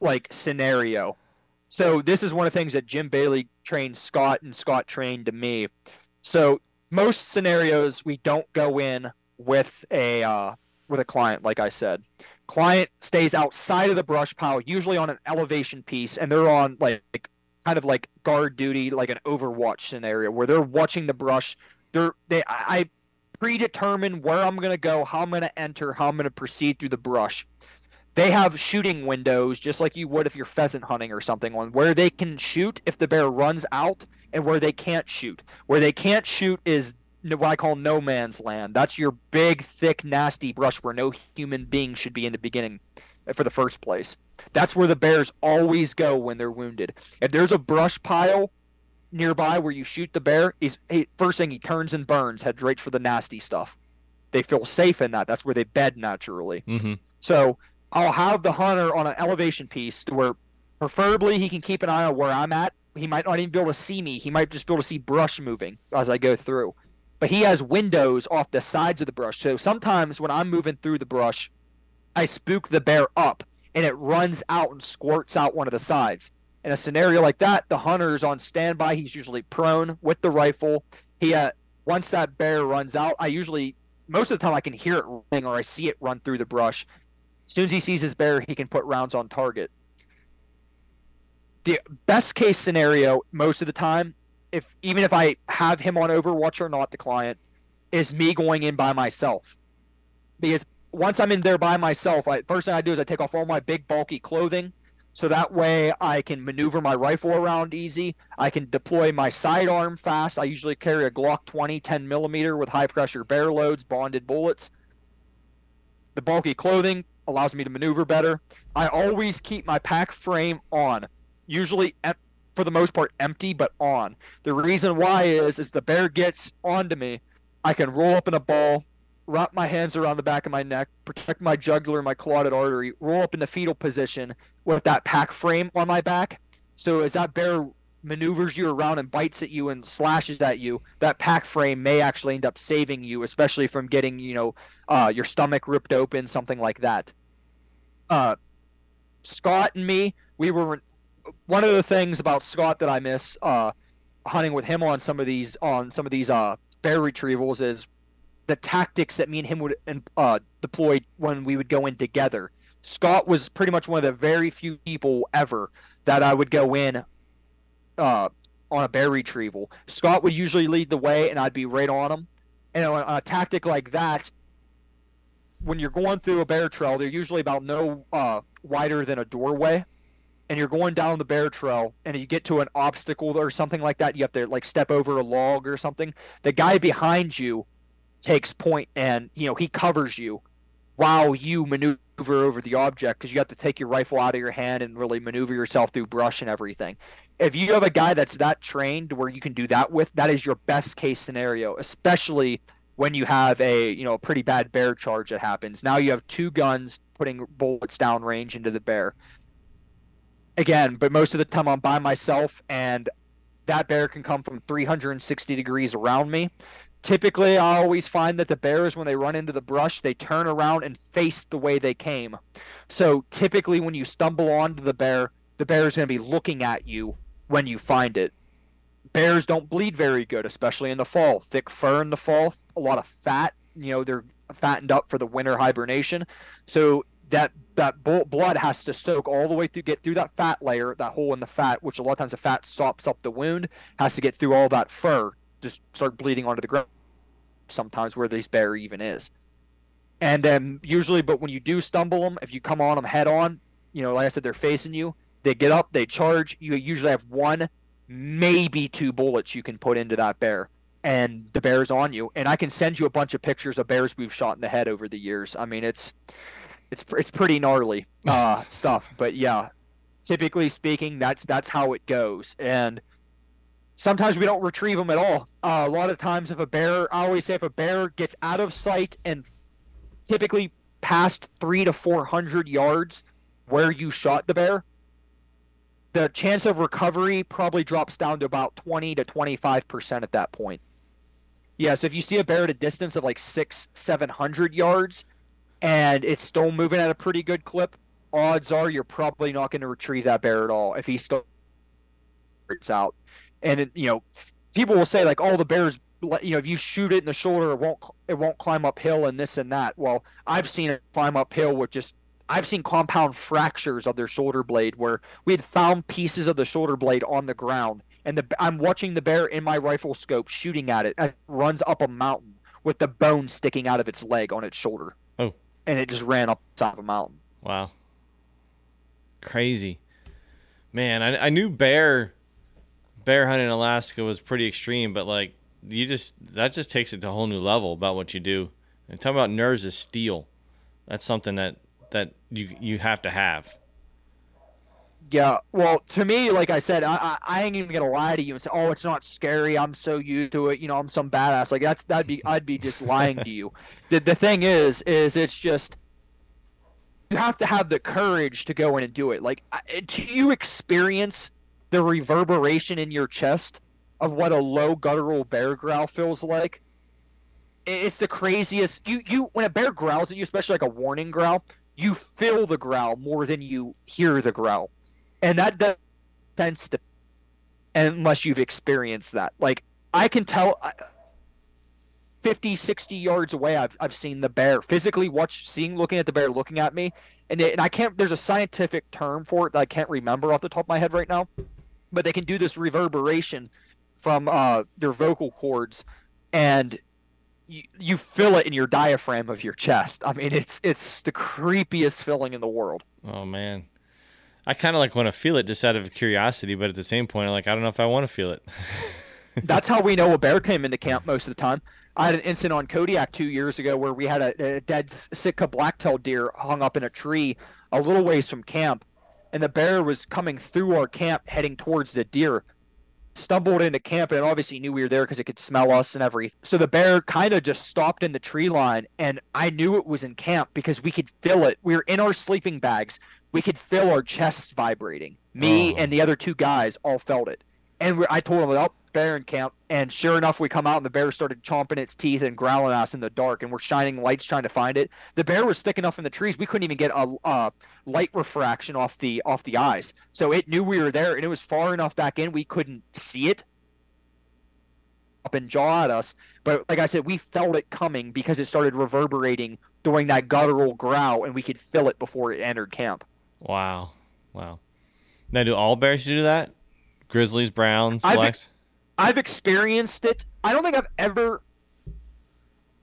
like scenario. So this is one of the things that Jim Bailey trained Scott and Scott trained to me. So most scenarios we don't go in with a uh, with a client, like I said. Client stays outside of the brush pile, usually on an elevation piece, and they're on like kind of like guard duty, like an Overwatch scenario where they're watching the brush. They're they I predetermine where I'm gonna go, how I'm gonna enter, how I'm gonna proceed through the brush. They have shooting windows, just like you would if you're pheasant hunting or something, on where they can shoot if the bear runs out, and where they can't shoot. Where they can't shoot is what I call no man's land. That's your big, thick, nasty brush where no human being should be in the beginning uh, for the first place. That's where the bears always go when they're wounded. If there's a brush pile nearby where you shoot the bear, he's he, first thing he turns and burns, heads right for the nasty stuff. They feel safe in that. That's where they bed naturally. Mm-hmm. So I'll have the hunter on an elevation piece where preferably he can keep an eye on where I'm at. He might not even be able to see me. He might just be able to see brush moving as I go through. But he has windows off the sides of the brush. So sometimes when I'm moving through the brush, I spook the bear up and it runs out and squirts out one of the sides. In a scenario like that, the hunter's on standby. He's usually prone with the rifle. He uh, once that bear runs out, I usually most of the time I can hear it running or I see it run through the brush. As soon as he sees his bear, he can put rounds on target. The best case scenario, most of the time, if even if I have him on Overwatch or not, the client is me going in by myself. Because once I'm in there by myself, I, first thing I do is I take off all my big bulky clothing, so that way I can maneuver my rifle around easy. I can deploy my sidearm fast. I usually carry a Glock 20 10 millimeter with high pressure bear loads, bonded bullets. The bulky clothing allows me to maneuver better. I always keep my pack frame on, usually for the most part empty but on. The reason why is is the bear gets onto me, I can roll up in a ball, wrap my hands around the back of my neck, protect my jugular, my carotid artery, roll up in the fetal position with that pack frame on my back. So as that bear maneuvers you around and bites at you and slashes at you, that pack frame may actually end up saving you, especially from getting, you know, uh, your stomach ripped open, something like that. Uh, Scott and me, we were one of the things about Scott that I miss uh, hunting with him on some of these on some of these uh, bear retrievals is the tactics that me and him would uh, deploy when we would go in together. Scott was pretty much one of the very few people ever that I would go in uh, on a bear retrieval. Scott would usually lead the way, and I'd be right on him. And on a tactic like that, when you're going through a bear trail, they're usually about no uh, wider than a doorway. And you're going down the bear trail, and you get to an obstacle or something like that. You have to like step over a log or something. The guy behind you takes point and you know he covers you while you maneuver over the object because you have to take your rifle out of your hand and really maneuver yourself through brush and everything. If you have a guy that's that trained where you can do that with, that is your best case scenario, especially when you have a you know a pretty bad bear charge that happens. Now you have two guns putting bullets down range into the bear. Again, but most of the time I'm by myself and that bear can come from 360 degrees around me. Typically, I always find that the bears, when they run into the brush, they turn around and face the way they came. So typically, when you stumble onto the bear, the bear is going to be looking at you when you find it. Bears don't bleed very good, especially in the fall. Thick fur in the fall, a lot of fat. You know, they're fattened up for the winter hibernation. So that that blood has to soak all the way through, get through that fat layer, that hole in the fat, which a lot of times the fat sops up the wound, has to get through all that fur just start bleeding onto the ground sometimes where this bear even is. And then usually, but when you do stumble them, if you come on them head on, you know, like I said, they're facing you. They get up, they charge. You usually have one, maybe two bullets you can put into that bear, and the bear's on you. And I can send you a bunch of pictures of bears we've shot in the head over the years. I mean, it's it's it's pretty gnarly uh, stuff. But yeah, typically speaking, that's that's how it goes. And Sometimes we don't retrieve them at all. Uh, a lot of times, if a bear, I always say, if a bear gets out of sight and typically past three to four hundred yards where you shot the bear, the chance of recovery probably drops down to about twenty to twenty-five percent at that point. Yeah, so if you see a bear at a distance of like six, seven hundred yards, and it's still moving at a pretty good clip, odds are you're probably not going to retrieve that bear at all if he still out. And it, you know, people will say like, "Oh, the bear's you know, if you shoot it in the shoulder, it won't it won't climb uphill and this and that." Well, I've seen it climb uphill with just I've seen compound fractures of their shoulder blade where we had found pieces of the shoulder blade on the ground, and the, I'm watching the bear in my rifle scope shooting at it. It runs up a mountain with the bone sticking out of its leg on its shoulder. Oh, and it just ran up the top of a mountain. Wow, crazy, man! I, I knew bear bear hunting in Alaska was pretty extreme, but like you just that just takes it to a whole new level about what you do. And talking about nerves of steel, that's something that that you you have to have. Yeah, well, to me, like I said, I, I, ain't even gonna lie to you and say, "Oh, it's not scary. I'm so used to it. You know, I'm some badass." Like that's that'd be I'd be just lying to you. The the thing is, is it's just you have to have the courage to go in and do it. Like, do you experience the reverberation in your chest of what a low guttural bear growl feels like? It's the craziest. You you when a bear growls at you, especially like a warning growl, you feel the growl more than you hear the growl, and that does sense to, unless you've experienced that. Like I can tell. 50 60 yards away I've, I've seen the bear physically watch seeing looking at the bear looking at me and, it, and i can't there's a scientific term for it that i can't remember off the top of my head right now but they can do this reverberation from uh, their vocal cords and you, you feel it in your diaphragm of your chest. I mean, it's it's the creepiest feeling in the world. Oh man, I kind of like want to feel it just out of curiosity, but at the same point, I'm like, I don't know if I want to feel it. That's how we know a bear came into camp most of the time. I had an incident on Kodiak two years ago where we had a, a dead Sitka black-tailed deer hung up in a tree a little ways from camp, and the bear was coming through our camp heading towards the deer stumbled into camp and obviously knew we were there because it could smell us and everything. So the bear kind of just stopped in the tree line, and I knew it was in camp because we could feel it. We were in our sleeping bags. We could feel our chests vibrating. Me oh. and the other two guys all felt it. And I told him, oh, bear in camp. And sure enough, we come out and the bear started chomping its teeth and growling at us in the dark. And we're shining lights trying to find it. The bear was thick enough in the trees we couldn't even get a, a light refraction off the off the eyes. So it knew we were there, and it was far enough back in we couldn't see it up and jaw at us. But like I said, we felt it coming because it started reverberating during that guttural growl, and we could feel it before it entered camp. Wow, wow. Now, do all bears do that? Grizzlies, Browns, blacks. I've experienced it. I don't think I've ever.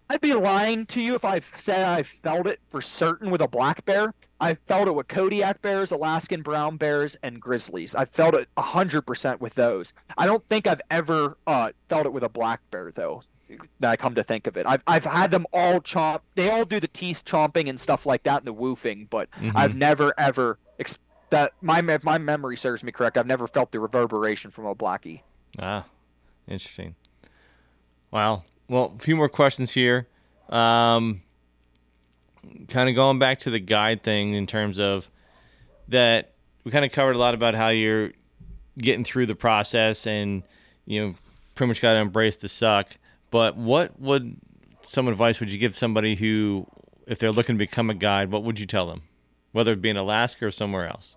I'd be lying to you if I said I felt it for certain with a black bear. I felt it with Kodiak bears, Alaskan brown bears, and grizzlies. I felt it hundred percent with those. I don't think I've ever uh, felt it with a black bear though. That I come to think of it, I've I've had them all chomp. They all do the teeth chomping and stuff like that and the woofing, but mm-hmm. I've never ever ex- that my if my memory serves me correct. I've never felt the reverberation from a blackie. Ah, Interesting. Wow. Well, a few more questions here. Um, kind of going back to the guide thing in terms of that we kind of covered a lot about how you're getting through the process and you know pretty much got to embrace the suck. But what would some advice would you give somebody who, if they're looking to become a guide, what would you tell them, whether it be in Alaska or somewhere else?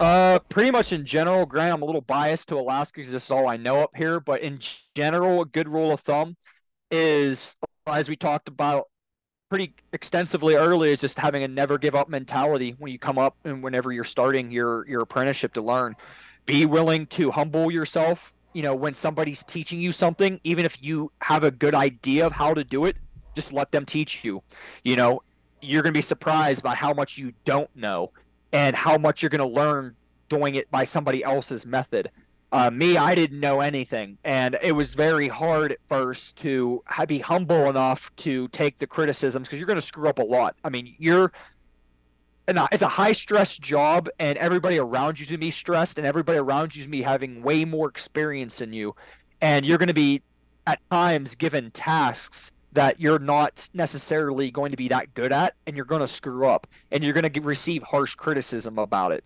Uh, pretty much in general, Grant, I'm a little biased to Alaska because this is all I know up here. But in general, a good rule of thumb is, as we talked about pretty extensively earlier, is just having a never give up mentality when you come up and whenever you're starting your your apprenticeship to learn. Be willing to humble yourself. You know, when somebody's teaching you something, even if you have a good idea of how to do it, just let them teach you. You know, you're going to be surprised by how much you don't know and how much you're going to learn doing it by somebody else's method. Uh, me, I didn't know anything, and it was very hard at first to be humble enough to take the criticisms because you're going to screw up a lot. I mean, you're it's a high stress job, and everybody around you's going to be stressed, and everybody around you's going to be having way more experience than you, and you're going to be at times given tasks that you're not necessarily going to be that good at and you're going to screw up and you're going to receive harsh criticism about it.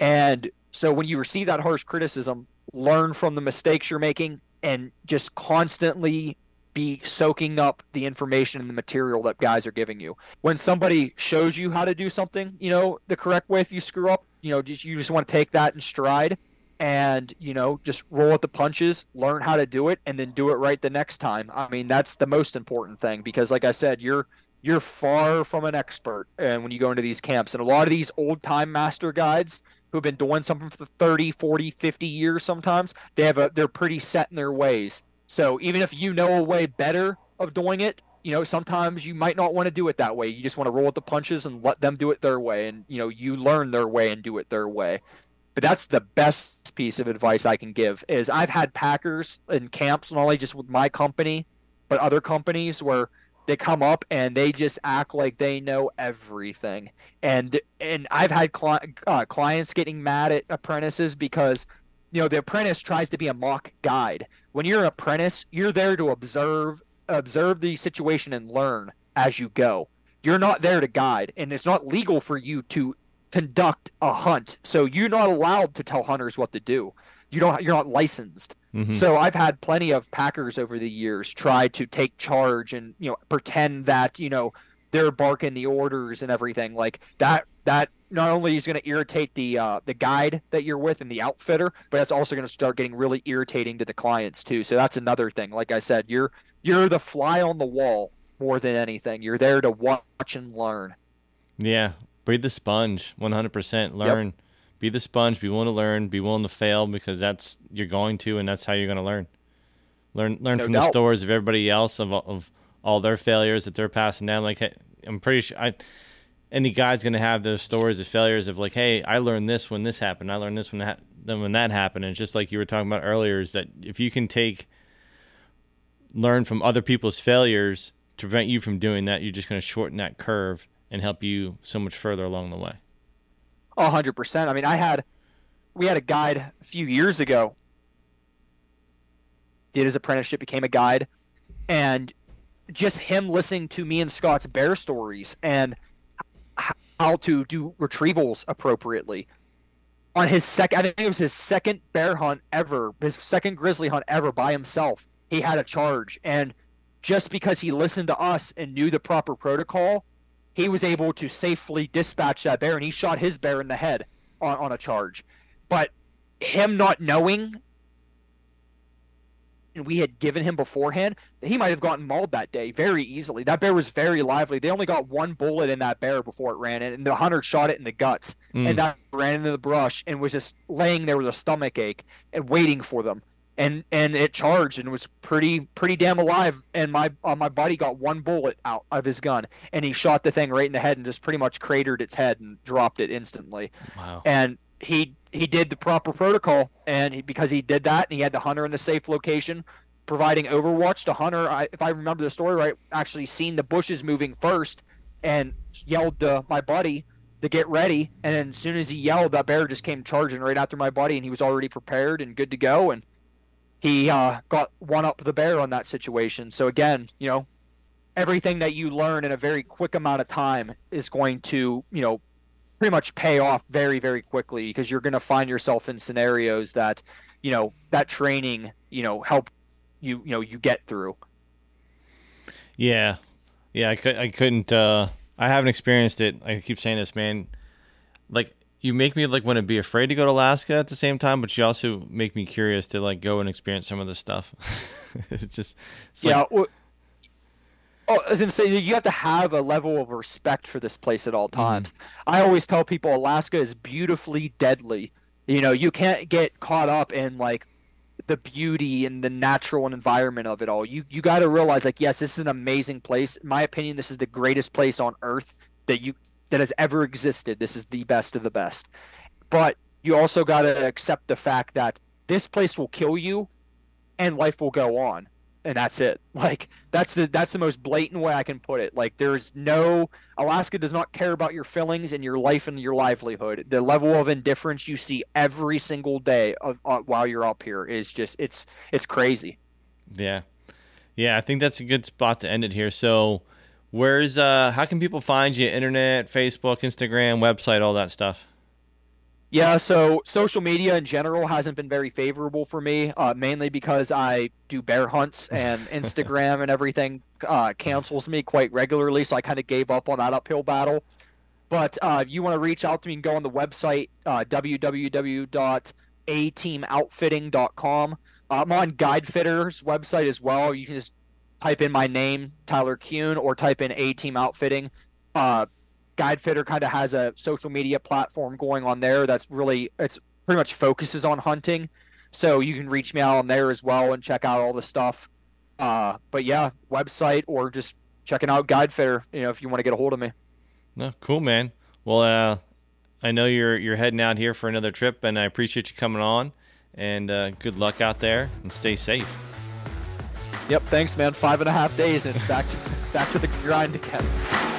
And so when you receive that harsh criticism, learn from the mistakes you're making and just constantly be soaking up the information and the material that guys are giving you. When somebody shows you how to do something, you know, the correct way if you screw up, you know, just you just want to take that in stride and, you know, just roll with the punches, learn how to do it and then do it right the next time. I mean, that's the most important thing because like I said, you're you're far from an expert and when you go into these camps and a lot of these old time master guides who've been doing something for 30 40 50 years sometimes they have a they're pretty set in their ways. So even if you know a way better of doing it you know sometimes you might not want to do it that way. You just want to roll with the punches and let them do it their way and you know you learn their way and do it their way. But that's the best piece of advice i can give is i've had packers in camps not only just with my company but other companies where they come up and they just act like they know everything. And and i've had uh, clients getting mad at apprentices because you know the apprentice tries to be a mock guide. When you're an apprentice you're there to observe observe the situation and learn as you go. You're not there to guide and it's not legal for you to conduct a hunt so you're not allowed to tell hunters what to do you don't you're not licensed Mm-hmm. So I've had plenty of Packers over the years try to take charge and you know pretend that you know they're barking the orders and everything like that. That not only is going to irritate the uh, the guide that you're with and the outfitter, but that's also going to start getting really irritating to the clients too. So that's another thing. Like I said, you're you're the fly on the wall more than anything. You're there to watch and learn. Yeah, breathe the sponge, 100%. Learn. Yep be the sponge, be willing to learn, be willing to fail because that's you're going to, and that's how you're going to learn. Learn learn no from doubt. the stories of everybody else of of all their failures that they're passing down. Like hey, I'm pretty sure I any guy's going to have those stories of failures of like, hey, I learned this when this happened. I learned this when that then when that happened. And just like you were talking about earlier, is that if you can take learn from other people's failures to prevent you from doing that, you're just going to shorten that curve and help you so much further along the way hundred percent. I mean, I had we had a guide a few years ago. Did his apprenticeship, became a guide, and just him listening to me and Scott's bear stories and how to do retrievals appropriately. On his second, I think it was his second bear hunt ever, his second grizzly hunt ever by himself. He had a charge, and just because he listened to us and knew the proper protocol, he was able to safely dispatch that bear and he shot his bear in the head on, on a charge. But him not knowing and we had given him beforehand, he might have gotten mauled that day very easily. That bear was very lively. They only got one bullet in that bear before it ran in, and the hunter shot it in the guts, mm. and that ran into the brush and was just laying there with a stomach ache and waiting for them and and it charged and was pretty pretty damn alive. And my uh, my buddy got one bullet out of his gun, and he shot the thing right in the head and just pretty much cratered its head and dropped it instantly. Wow! And he he did the proper protocol, and he, because he did that, and he had the hunter in a safe location, providing overwatch. to hunter, I, if I remember the story right, actually seen the bushes moving first, and yelled to my buddy to get ready. And as soon as he yelled, that bear just came charging right after my buddy, and he was already prepared and good to go. And he uh, got one up the bear on that situation. So again, you know, everything that you learn in a very quick amount of time is going to, you know, pretty much pay off very, very quickly because you're going to find yourself in scenarios that, you know, that training, you know, help you, you know, you get through. Yeah, yeah, I, could, I couldn't. Uh, I haven't experienced it. I keep saying this, man. Like you make me like want to be afraid to go to Alaska at the same time, but you also make me curious to like go and experience some of this stuff. it's just it's yeah. Like... Well, oh, I was gonna say you have to have a level of respect for this place at all mm-hmm. times. Mm-hmm. I always tell people Alaska is beautifully deadly. You know, you can't get caught up in like the beauty and the natural environment of it all. You you got to realize like yes, this is an amazing place. In my opinion, this is the greatest place on earth that you that has ever existed. This is the best of the best. But you also got to accept the fact that this place will kill you and life will go on. And that's it. Like that's the that's the most blatant way I can put it. Like there's no Alaska does not care about your feelings and your life and your livelihood. The level of indifference you see every single day of, uh, while you're up here is just it's it's crazy. Yeah, yeah. I think that's a good spot to end it here. So Where's uh how can people find you? Internet, Facebook, Instagram, website, all that stuff. Yeah, so social media in general hasn't been very favorable for me, uh, mainly because I do bear hunts and Instagram and everything uh, cancels me quite regularly, so I kind of gave up on that uphill battle. But uh, if you want to reach out to me, you can go on the website, uh, www.ateamoutfitting.com. I'm on Guidefitters website as well. You can just type in my name, Tyler Kuhn, or type in A Team Outfitting. Uh, Guidefitter kind of has a social media platform going on there that's really it's pretty much focuses on hunting. So you can reach me out on there as well and check out all the stuff. Uh, but yeah, website or just checking out Guidefitter, you know, if you want to get a hold of me. No, cool, man. Well, uh, I know you're you're heading out here for another trip, and I appreciate you coming on. And uh, good luck out there, and stay safe. Yep, thanks, man. Five and a half days, and it's back to back to the grind again.